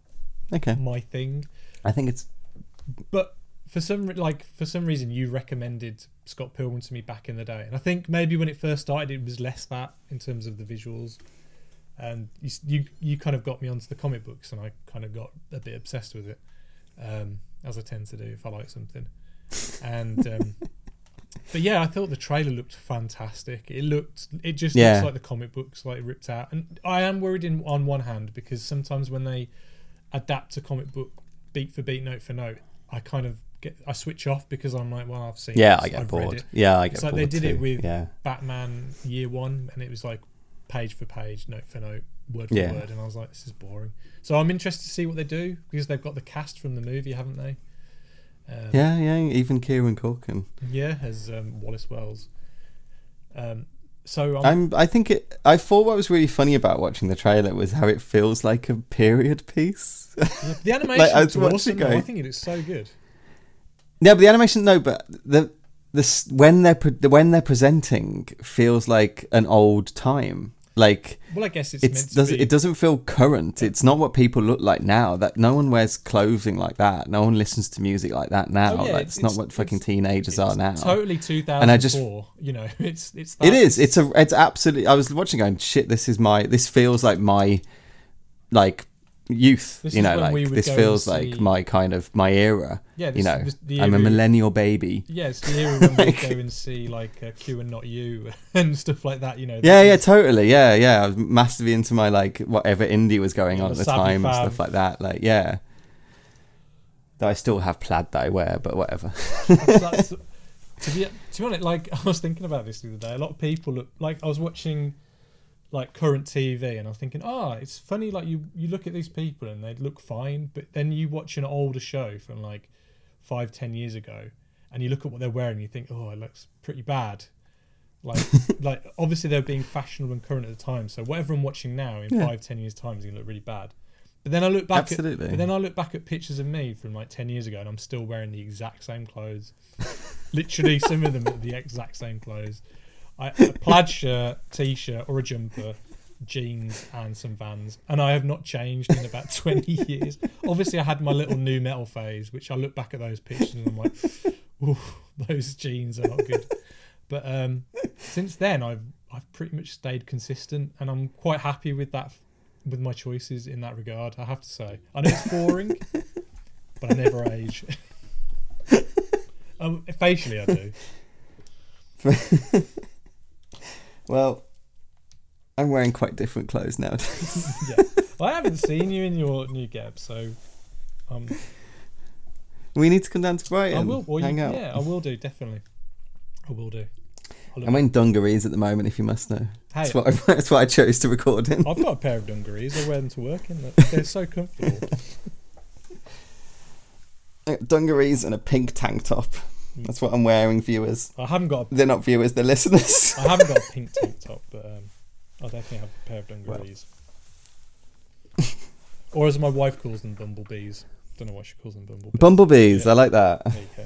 Okay.
my thing.
I think it's
But for some re- like for some reason, you recommended Scott Pilgrim to me back in the day, and I think maybe when it first started, it was less that in terms of the visuals. And you you you kind of got me onto the comic books, and I kind of got a bit obsessed with it, um, as I tend to do if I like something. And um, but yeah, I thought the trailer looked fantastic. It looked it just
Yeah.
looks like the comic books, like ripped out. And I am worried in on one hand because sometimes when they adapt a comic book beat for beat, note for note, I kind of get I switch off because I'm like, well, I've seen.
yeah,
this,
I get
I've
bored. Yeah, I get bored.
It's like they did it with-
yeah.
Batman Year One, and it was like page for page, note for note, word for
Yeah.
word, and I was like, this is boring. So I'm interested to see what they do because they've got the cast from the movie, haven't they? Um,
Yeah, yeah. Even Kieran Culkin.
Yeah, as um, Wallace Wells. Um, so I'm,
I'm. I think it. I thought what was really funny about watching the trailer was how it feels like a period piece.
the animation
I
looks
was
awesome. though. I think it is so good.
yeah, but the animation no, but the this when they're pre- when they're presenting feels like an old time. Like
Well, I guess it's,
it's does it doesn't feel current. It's not what people look like now. That no one wears clothing like that. No one listens to music like that now.
Oh, yeah,
like,
it's-
it's, not what fucking teenagers are now.
Totally 2004.
And I just-
you know, it's it's. That.
It is. It's a. It's absolutely. I was watching, going, shit. This is my. This feels like my, like, youth.
This
you know, like this feels like
see-
my kind of my era.
Yeah, this,
you know,
this,
I'm a millennial baby.
Yeah, it's the era when we go and see like uh, Q and Not U and stuff like that. You know.
Yeah, yeah, totally. Yeah, yeah. I was massively into my like whatever indie was going on at the time and stuff like that. Like, yeah. That I still have plaid that I wear, but whatever.
That's- that's- to be to be honest, like I was thinking about this the other day. A lot of people look like I was watching like current TV, and I was thinking, oh, it's funny. Like you you look at these people and they look fine, but then you watch an older show from like five ten years ago, and you look at what they're wearing, and you think, oh, it looks pretty bad. Like like obviously they're being fashionable and current at the time. So whatever I'm watching now in
Yeah.
five ten years time is gonna look really bad. But then I look back at
Absolutely.
but then I look back at pictures of me from like 10 years ago and I'm still wearing the exact same clothes. Literally, some of them are the exact same clothes. I, a plaid shirt, t shirt, or a jumper, jeans, and some vans. And I have not changed in about 20 years. Obviously, I had my little nu metal phase, which I look back at those pictures and I'm like, ooh, those jeans are not good. But um, since then, I've I've pretty much stayed consistent, and I'm quite happy with that, with my choices in that regard. I have to say, I know it's boring, but I never age. um, facially, I do.
well, I'm wearing quite different clothes nowadays.
Yeah, well, I haven't seen you in your new gab, so um,
we need to come down to Brighton.
I will. Well,
hang
you-
out.
Yeah, I will do definitely. I will do.
I'm in dungarees at the moment, if you must know.
Hey,
That's what I, that's what I chose to record in.
I've got a pair of dungarees. I wear them to work in. They're so comfortable.
Dungarees and a pink tank top. That's what I'm wearing, viewers.
I haven't got. A,
They're not viewers, they're listeners.
I haven't got a pink tank top, but um, I definitely have a pair of dungarees. or as my wife calls them, bumblebees. Don't know why she calls them bumblebees.
Bumblebees,
Yeah.
I like that.
There you go.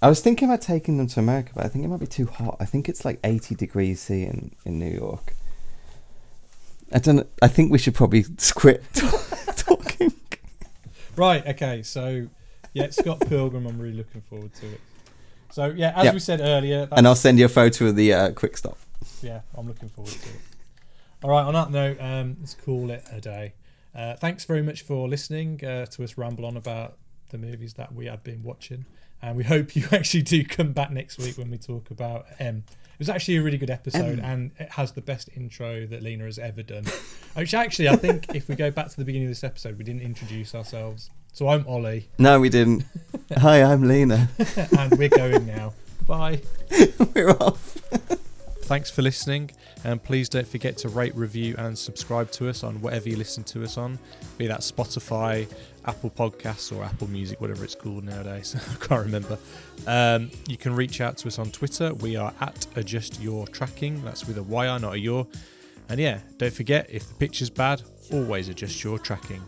I was thinking about taking them to America, but I think it might be too hot. I think it's like 80 degrees C in, in New York. I don't. I think we should probably quit talking.
Right. Okay. So, yeah, Scott Pilgrim. I'm really looking forward to it. So yeah, as
Yep.
we said earlier,
And I'll send you a photo of the uh, quick stop.
yeah, I'm looking forward to it. All right. On that note, um, let's call it a day. Uh, thanks very much for listening uh, to us ramble on about the movies that we have been watching, and we hope you actually do come back next week when we talk about M. It was actually a really good episode,
M.
and it has the best intro that Lena has ever done. Which actually, I think if we go back to the beginning of this episode, we didn't introduce ourselves. So I'm Ollie,
No, we didn't. Hi, I'm Lena.
and we're going now. Bye.
We're off.
Thanks for listening, and please don't forget to rate, review, and subscribe to us on whatever you listen to us on, be that Spotify, Apple Podcasts, or Apple Music, whatever it's called nowadays. I can't remember. Um, you can reach out to us on Twitter. We are at Adjust Your Tracking. That's with a YR, not a your. And yeah, don't forget if the picture's bad, always adjust your tracking.